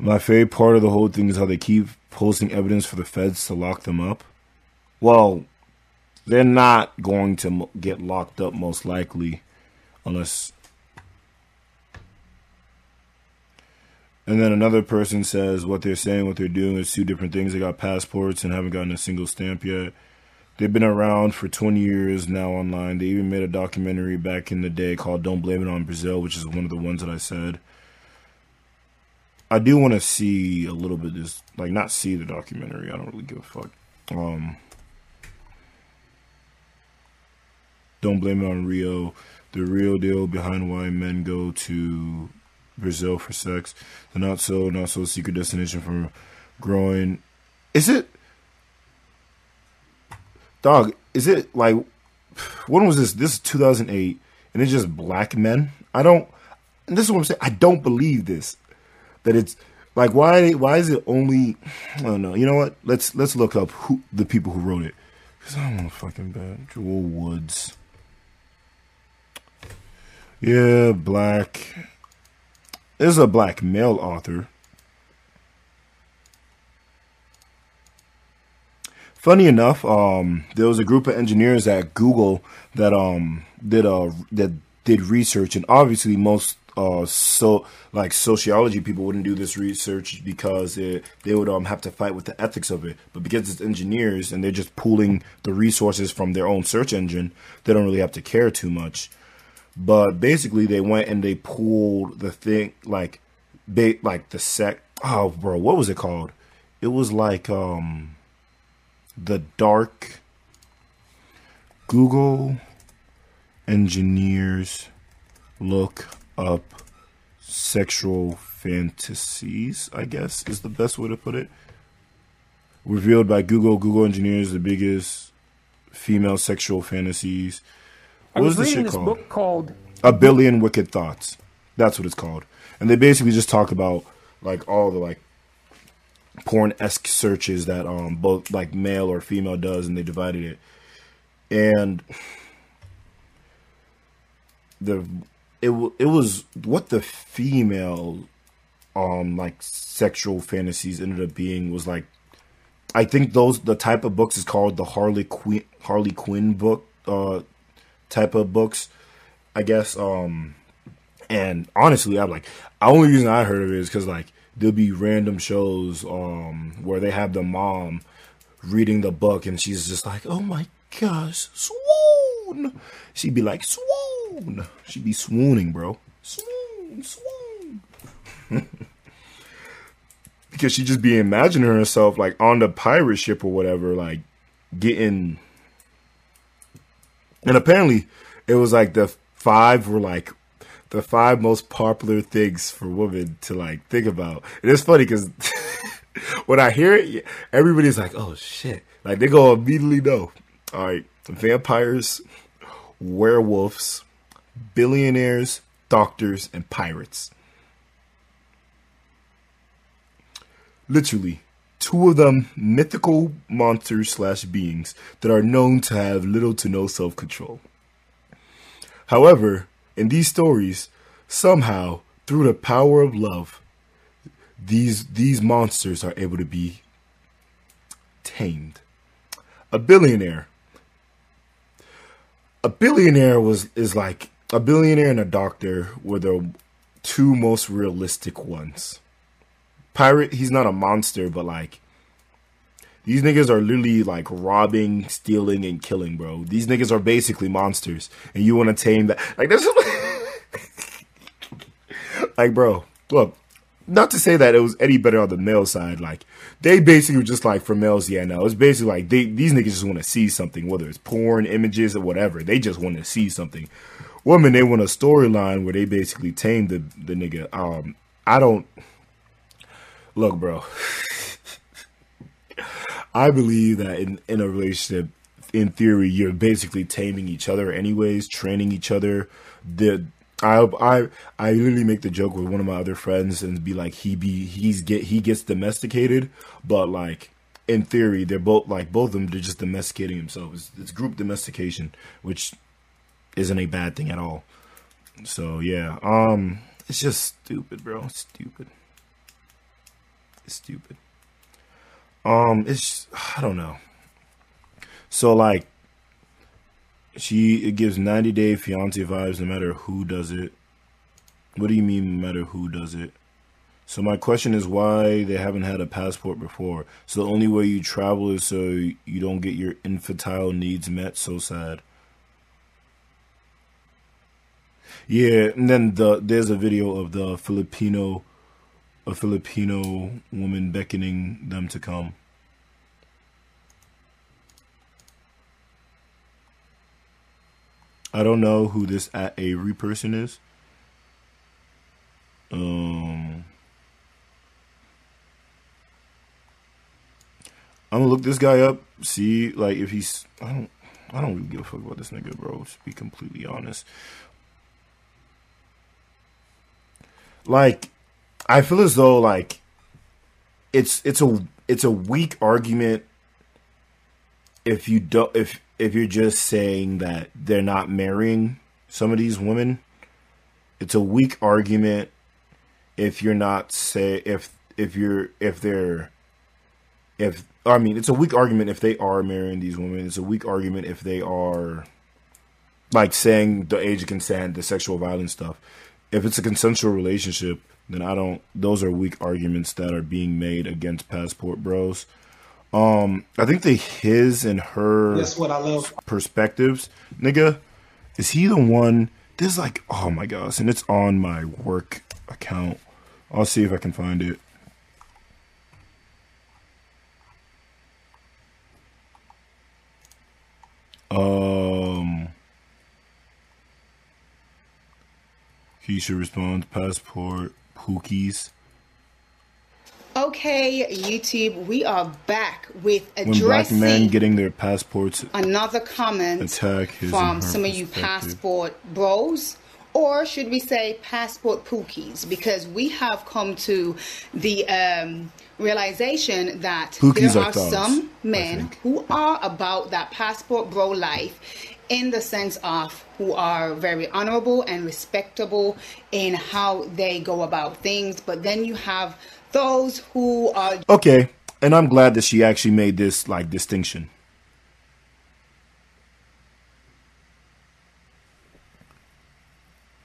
My favorite part of the whole thing is how they keep posting evidence for the feds to lock them up. Well, they're not going to get locked up most likely unless and then another person says what they're saying what they're doing is two different things. They got passports and haven't gotten a single stamp yet. They've been around for 20 years now online. They even made a documentary back in the day called don't blame it on brazil which is one of the ones that i said i do want to see a little bit this like not see the documentary i don't really give a fuck um Don't blame it on Rio. The real deal behind why men go to Brazil for sex. The not so not so secret destination for growing. Is it? Dog, is it like when was this? This is 2008 and it's just black men? I don't and this is what I'm saying. I don't believe this. That it's like why why is it only I don't know. You know what? Let's let's look up who the people who wrote it. Cuz I don't want to fucking bet. Joel Woods. Yeah, black. Is a black male author. Funny enough, um, there was a group of engineers at Google that um did uh that did research, and obviously most uh so like sociology people wouldn't do this research because it, they would um have to fight with the ethics of it. But because it's engineers and they're just pooling the resources from their own search engine, they don't really have to care too much. But basically, they went and they pulled the thing like, ba- like the sec. Oh, bro, what was it called? It was like um, the dark. Google engineers look up sexual fantasies. I guess is the best way to put it. Revealed by Google. Google engineers the biggest female sexual fantasies. I What was was this reading shit this called? book called a billion wicked thoughts that's what it's called and they basically just talk about like all the like porn-esque searches that um both like male or female does and they divided it and the it it was what the female um like sexual fantasies ended up being was like I think those the type of books is called the Harlequin Harley Quinn book uh type of books I guess um and honestly I'm like the only reason I heard of it is cuz like there'll be random shows um where they have the mom reading the book and she's just like oh my gosh swoon! She'd be like swoon she'd be swooning bro swoon swoon because she just be imagining herself like on the pirate ship or whatever, like getting. And apparently, it was like the five were like the five most popular things for women to like think about. And it's funny because when I hear it, everybody's like, "Oh shit!" Like they go immediately know. All right, vampires, werewolves, billionaires, doctors, and pirates. literally two of them mythical monsters slash beings that are known to have little to no self control. However, in these stories, somehow through the power of love, these these monsters are able to be tamed. A billionaire. A billionaire was is like a billionaire and a doctor were the two most realistic ones. Pirate he's not a monster but like these niggas are literally like robbing stealing and killing bro. These niggas are basically monsters and you want to tame that like this like bro look not to say that it was any better on the male side like they basically were just like for males yeah no it's basically like they these niggas just want to see something whether it's porn images or whatever they just want to see something women they want a storyline where they basically tame the the nigga um i don't look, bro. I believe that in, in a relationship, in theory, you're basically taming each other, anyways, training each other. The I I I literally make the joke with one of my other friends and be like, he be he's get he gets domesticated, but like in theory, they're both like both of them. They're just domesticating themselves. It's, it's group domestication, which isn't a bad thing at all. So yeah, um, it's just stupid, bro. Stupid stupid. Um, it's I don't know. So like, she it gives ninety day fiance vibes no matter who does it. What do you mean no matter who does it? So my question is why they haven't had a passport before. So the only way you travel is so you don't get your infantile needs met. So sad. Yeah, and then the there's a video of the Filipino a Filipino woman beckoning them to come. I don't know who this at Avery person is. Um, I'm gonna look this guy up, see like if he's. I don't. I don't really give a fuck about this nigga, bro. To be completely honest, like I feel as though like it's it's a it's a weak argument if you don't if if you're just saying that they're not marrying some of these women. It's a weak argument if you're not say if if you're if they're if I mean it's a weak argument if they are marrying these women. It's a weak argument if they are like saying the age of consent, the sexual violence stuff. If it's a consensual relationship, then I don't. Those are weak arguments that are being made against Passport Bros. Um, I think the his and her That's what I love. perspectives, nigga. Is he the one? There's like, oh my gosh, and it's on my work account. I'll see if I can find it. Um, Keisha responds, passport, pookies. Okay, YouTube, we are back with addressing When black men getting their passports another comment attack from some of you passport bros or should we say passport pookies? Because we have come to the um, realization that Pookies there are are thugs, some men who are about that passport bro life in the sense of who are very honorable and respectable in how they go about things. But then you have those who are Okay, and I'm glad that she actually made this like distinction.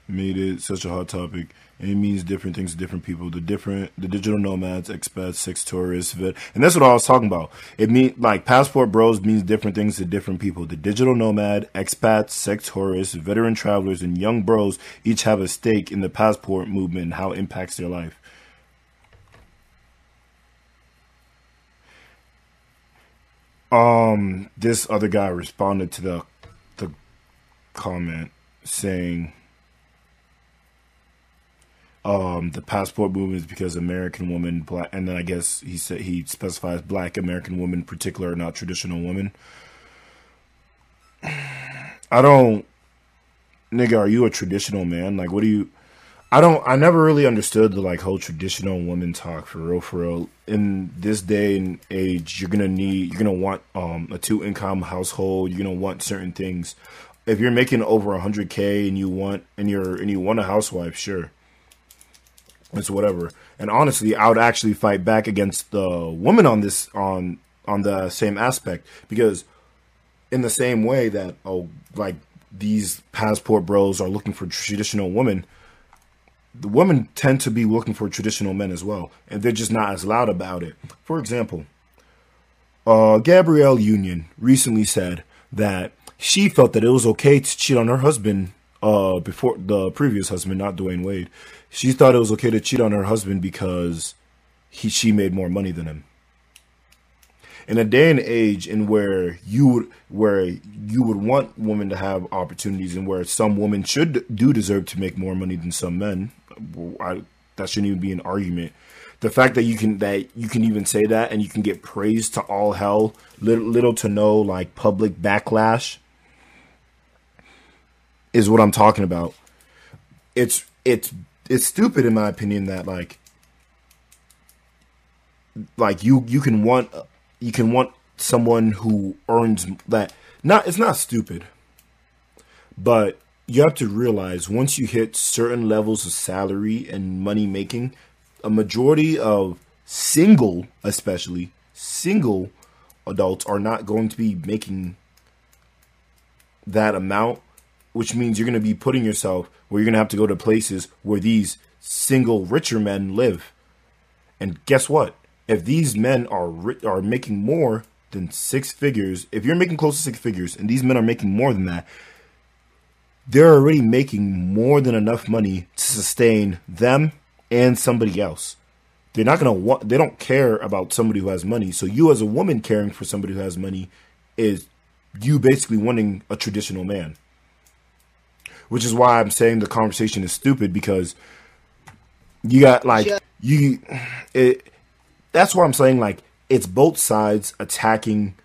Made it such a hot topic, it means different things to different people. The different, the digital nomads, expats, sex tourists, vet, and that's what I was talking about. It mean like passport bros means different things to different people. The digital nomad, expats, sex tourists, veteran travelers, and young bros each have a stake in the passport movement and how it impacts their life. um this other guy responded to the the comment saying um the passport movement is because American women black and then I guess he said he specifies black American women particular not traditional women. I don't nigga, are you a traditional man? Like what do you I don't. I never really understood the like whole traditional woman talk for real. For real, in this day and age, you're gonna need, you're gonna want um, a two income household. You're gonna want certain things. If you're making over hundred k and you want and you're and you want a housewife, sure, it's whatever. And honestly, I would actually fight back against the woman on this on on the same aspect because in the same way that oh like these passport bros are looking for traditional women the women tend to be looking for traditional men as well, and they're just not as loud about it. For example, uh, Gabrielle Union recently said that she felt that it was okay to cheat on her husband uh, before the previous husband, not Dwyane Wade. She thought it was okay to cheat on her husband because he she made more money than him. In a day and age in where you would where you would want women to have opportunities and where some women should do deserve to make more money than some men, I, that shouldn't even be an argument. The fact that you can that you can even say that and you can get praised to all hell, little, little to no like public backlash, is what I'm talking about. It's it's it's stupid in my opinion that like like you you can want you can want someone who earns that not it's not stupid but you have to realize once you hit certain levels of salary and money making a majority of single especially single adults are not going to be making that amount which means you're going to be putting yourself where you're going to have to go to places where these single richer men live and guess what if these men are ri- are making more than six figures, if you're making close to six figures and these men are making more than that, they're already making more than enough money to sustain them and somebody else. They're not gonna want. They don't care about somebody who has money. So you, as a woman, caring for somebody who has money, is you basically wanting a traditional man. Which is why I'm saying the conversation is stupid because you got like you it that's why I'm saying like it's both sides attacking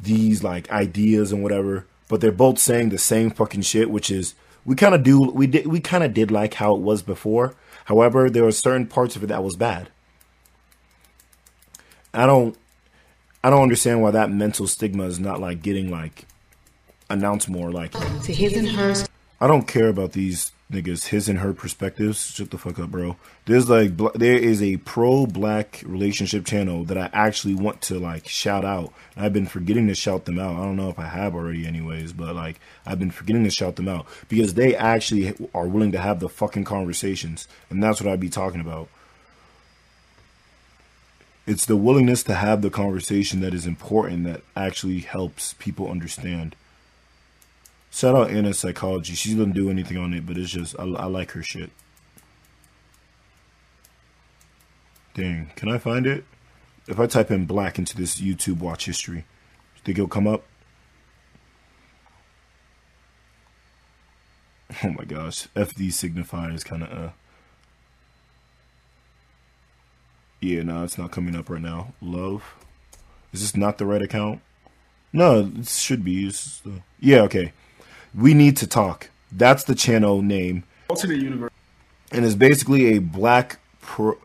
these like ideas and whatever, but they're both saying the same fucking shit, which is we kind of do we did we kind of did like how it was before. However, there were certain parts of it that was bad. I don't I don't understand why that mental stigma is not like getting like announced more like to his and hers. I don't care about these niggas, his and her perspectives. Shut the fuck up, bro. There's like, bl- there is a pro black relationship channel that I actually want to like shout out. I've been forgetting to shout them out. I don't know if I have already, anyways, but like, I've been forgetting to shout them out because they actually are willing to have the fucking conversations. And that's what I'd be talking about. It's the willingness to have the conversation that is important that actually helps people understand. Shout out Anna Psychology. She doesn't do anything on it, but it's just I, I like her shit. Dang, can I find it? If I type in black into this YouTube watch history, think it'll come up? Oh my gosh, FD signifiers kind of uh. Yeah, no, it's not coming up right now. Love, is this not the right account? No, it should be. Uh, yeah, okay. We need to talk. That's the channel name. alternate universe. and it's basically a black pro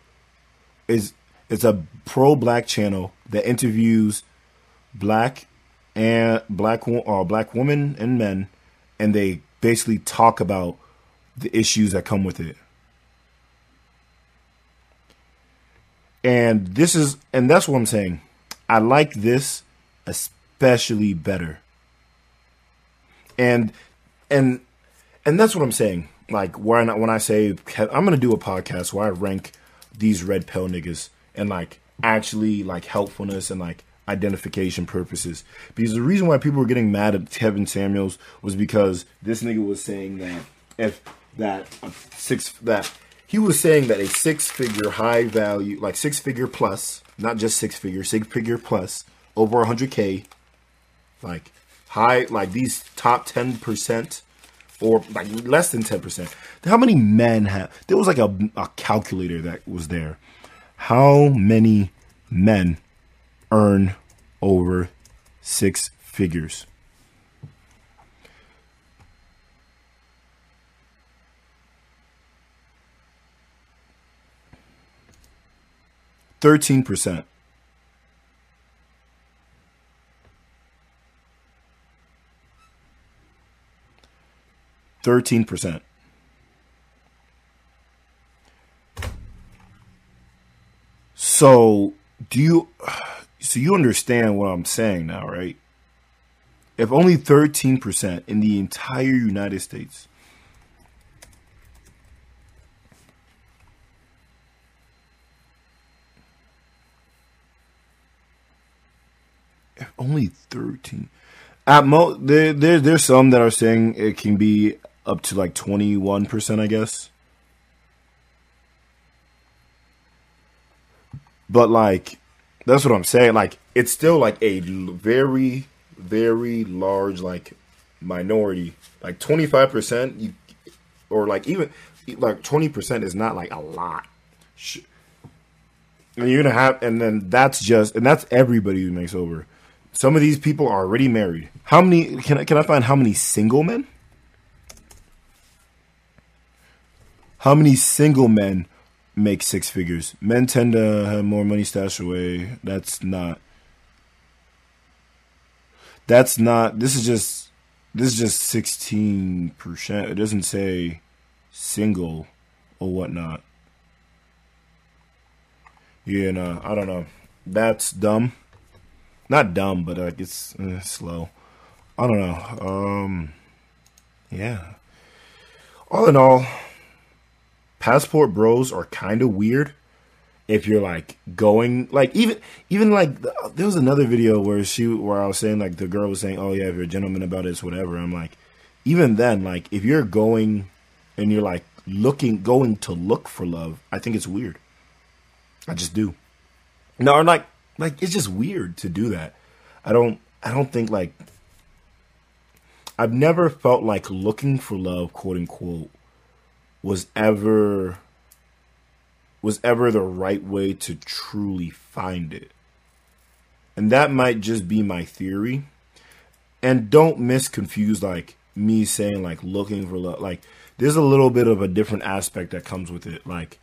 is it's a pro black channel that interviews black and black or uh, black women and men and they basically talk about the issues that come with it and this is and that's what i'm saying i like this especially better and and and that's what I'm saying. Like when I, when I say I'm gonna do a podcast where I rank these red pill niggas and like actually like helpfulness and like identification purposes. Because the reason why people were getting mad at Kevin Samuels was because this nigga was saying that if that a six that he was saying that a six figure high value like six figure plus, not just six figure, six figure plus over 100k like high like these top 10% or like less than 10% how many men have there was like a, a calculator that was there. How many men earn over six figures? Thirteen percent. Thirteen percent. So, do you so you understand what I'm saying now, right? If only 13% in the entire United States if only 13 at most there, there there's some that are saying it can be up to like 21%, I guess. But like, that's what I'm saying. Like, it's still like a very, very large like minority. Like 25%, you, or like even like 20% is not like a lot. And you're gonna have, and then that's just, and that's everybody who makes over. Some of these people are already married. How many? Can I can I find how many single men? How many single men make six figures? Men tend to have more money stashed away. That's not. That's not. This is just. This is just sixteen percent. It doesn't say single or whatnot. Yeah, no, I don't know. That's dumb. Not dumb, but like it's uh, slow. I don't know. Um, yeah. All in all, passport bros are kind of weird. If you're like going, like even even like there was another video where she where I was saying like the girl was saying, oh yeah, if you're a gentleman about it, it's whatever. I'm like, even then, like if you're going and you're like looking going to look for love, I think it's weird. I just do. No, or like like it's just weird to do that. I don't I don't think like I've never felt like looking for love, quote unquote, was ever was ever the right way to truly find it. And that might just be my theory. And don't misconfuse like me saying like looking for love. Like there's a little bit of a different aspect that comes with it. Like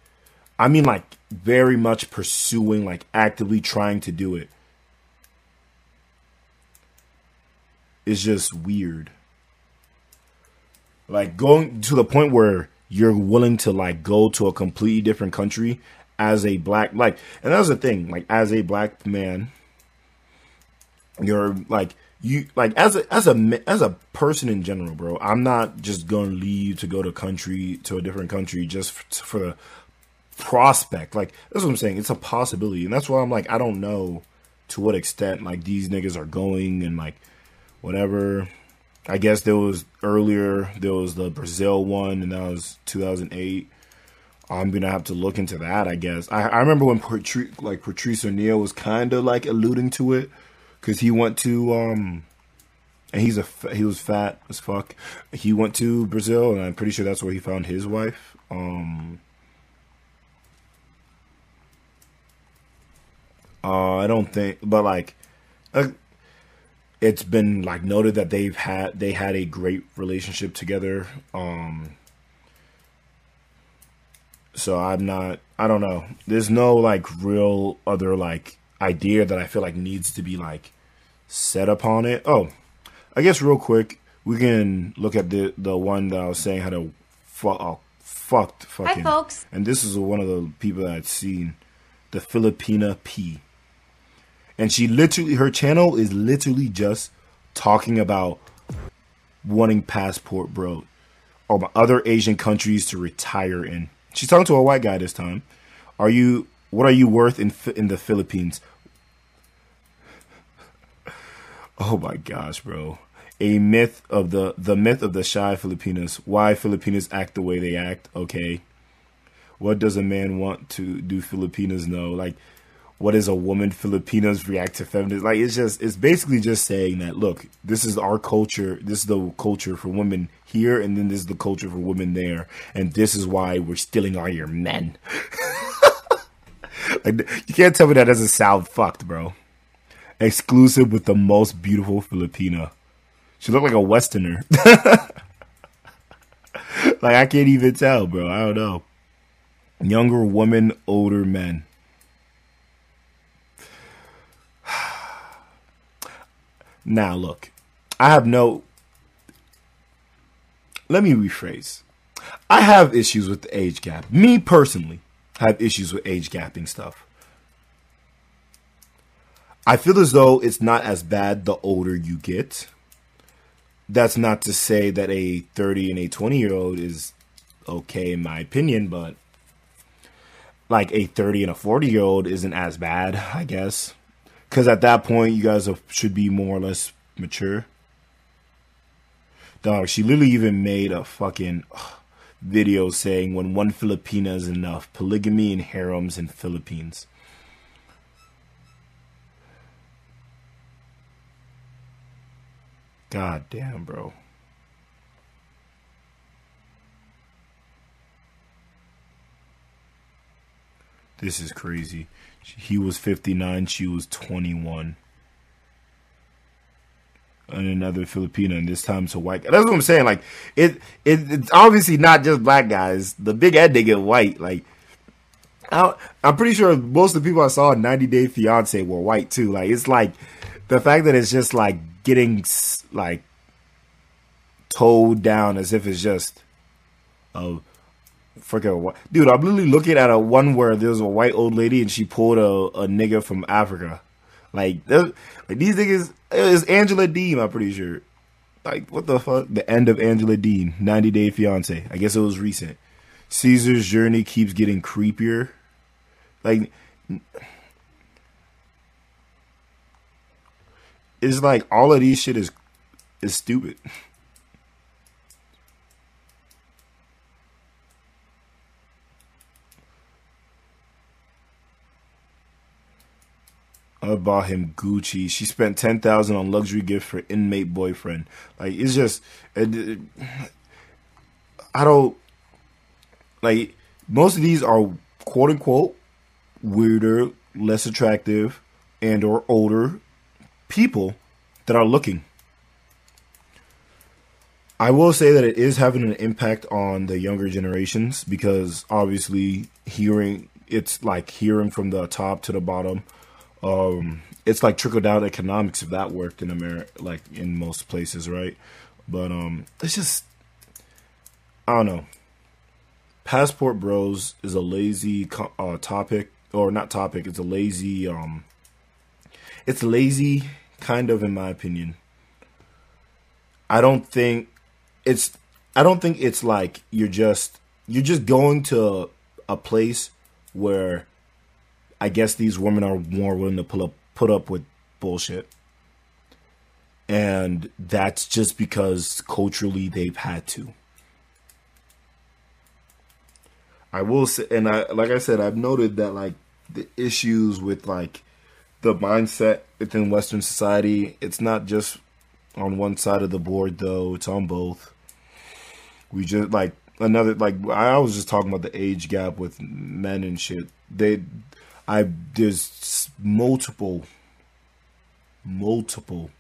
I mean like very much pursuing, like actively trying to do it. It's just weird. Like going to the point where you're willing to like go to a completely different country as a black like and that's the thing, like as a black man, you're like you like as a as a as a person in general, bro. I'm not just gonna leave to go to country to a different country just for, for the prospect. Like that's what I'm saying. It's a possibility, and that's why I'm like I don't know to what extent like these niggas are going and like whatever. I guess there was earlier there was the Brazil one, and that was 2008. I'm gonna have to look into that. I guess I, I remember when Patrice, like Patrice O'Neal was kind of like alluding to it because he went to um and he's a he was fat as fuck. He went to Brazil, and I'm pretty sure that's where he found his wife. Um, uh, I don't think, but like, uh, it's been like noted that they've had they had a great relationship together. Um, So I'm not. I don't know. There's no like real other like idea that I feel like needs to be like set upon it. Oh, I guess real quick we can look at the the one that I was saying had a fu- uh, fucked fucking. Hi, folks. And this is one of the people that I'd seen, the Filipina P. And she literally, her channel is literally just talking about wanting passport, bro, or other Asian countries to retire in. She's talking to a white guy this time. Are you? What are you worth in in the Philippines? Oh my gosh, bro. A myth of the the myth of the shy Filipinas. Why Filipinas act the way they act? Okay. What does a man want to do Filipinas know? Like what is a woman Filipinos react to feminism? Like it's just it's basically just saying that look, this is our culture, this is the culture for women here and then this is the culture for women there and this is why we're stealing all your men. like you can't tell me that doesn't sound fucked, bro exclusive with the most beautiful Filipina. She looked like a Westerner. like I can't even tell, bro. I don't know. Younger woman, older men. Now look, I have no. Let me rephrase. I have issues with the age gap. Me personally, have issues with age gapping stuff. I feel as though it's not as bad the older you get. That's not to say that a 30 and a 20 year old is okay in my opinion, but like a 30 and a 40 year old isn't as bad, I guess. Because at that point, you guys should be more or less mature. Dog, she literally even made a fucking ugh, video saying when one Filipina is enough, polygamy and harems in Philippines. God damn, bro. This is crazy. He was 59, she was 21. And another Filipino, and this time it's a white guy. That's what I'm saying. Like, it, it it's obviously not just black guys. The big head they get white. Like, I, I'm pretty sure most of the people I saw in 90 Day Fiance were white too. Like, it's like the fact that it's just like getting like towed down as if it's just a freaking dude. I'm literally looking at a one where there's a white old lady and she pulled a, a nigga from Africa. Like, like these niggas, it's Angela Deem. I'm pretty sure. Like, what the fuck? The end of Angela Deem, 90 Day Fiance. I guess it was recent. Caesar's journey keeps getting creepier. Like, it's like all of these shit is is stupid. I bought him Gucci. She spent ten thousand on luxury gift for inmate boyfriend. Like it's just, it, it- uh, I don't like most of these are quote unquote weirder, less attractive, and or older people that are looking. I will say that it is having an impact on the younger generations because obviously hearing it's like hearing from the top to the bottom. Um, it's like trickle down economics if that worked in America, like in most places, right? But um, it's just I don't know. Passport Bros is a lazy uh, topic, or not topic. It's a lazy um, it's lazy kind of in my opinion. I don't think it's I don't think it's like you're just you're just going to a place where I guess these women are more willing to pull up put up with bullshit. And that's just because culturally they've had to. I will say and I like I said I've noted that like the issues with like the mindset within Western society, it's not just on one side of the board though, it's on both. We just like another like I was just talking about the age gap with men and shit. They I there's multiple multiple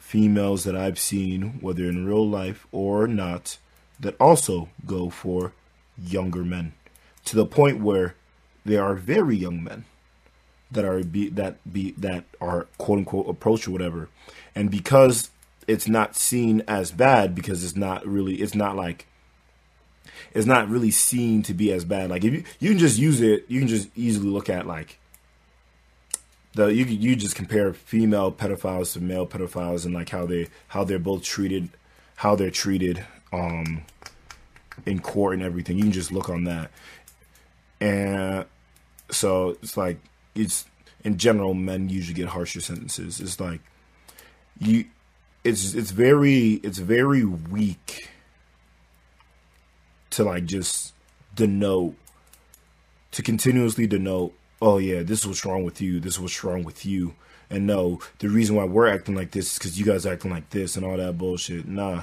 females that I've seen whether in real life or not that also go for younger men. to the point where there are very young men that are be that be that are quote unquote approach or whatever, and because it's not seen as bad because it's not really it's not like it's not really seen to be as bad. Like if you you can just use it, you can just easily look at like the you you just compare female pedophiles to male pedophiles and like how they how they're both treated, how they're treated um in court and everything. You can just look on that, and so it's like it's in general men usually get harsher sentences. It's like you it's it's very it's very weak to like just denote to continuously denote oh yeah this is what's wrong with you this is what's wrong with you. And no the reason why we're acting like this is because you guys acting like this and all that bullshit. Nah.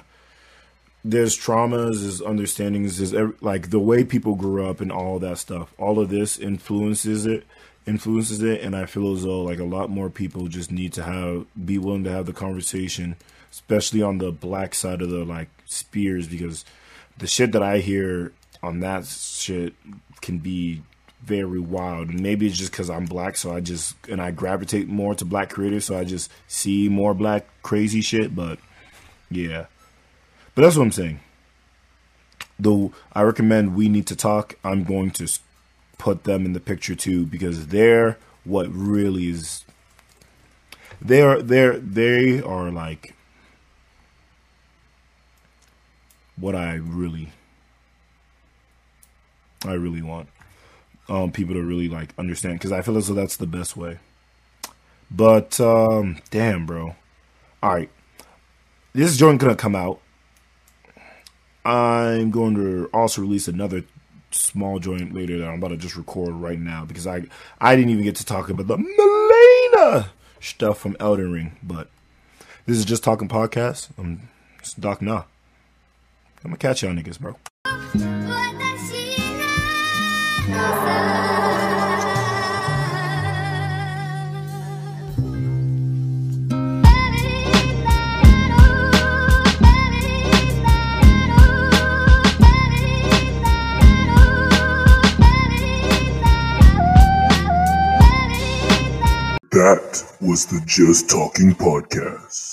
There's traumas there's understandings there's like the way people grew up and all that stuff. All of this influences it influences it and i feel as though like a lot more people just need to have be willing to have the conversation especially on the black side of the like spears because the shit that i hear on that shit can be very wild maybe it's just because i'm black so i just and i gravitate more to black creators so i just see more black crazy shit but yeah but that's what I'm saying. Though I recommend we need to talk, I'm going to put them in the picture too because they're what really is. They're they're they are like what I really I really want um people to really like understand because I feel as though that's the best way. But um damn bro. All right. This joint gonna come out I'm going to also release another small joint later that I'm about to just record right now because I I didn't even get to talk about the Malenia stuff from Elden Ring, but this is just talking podcast. I'm it's Doc Na. I'm gonna catch y'all niggas, bro. 'That was the Just Talking Podcast.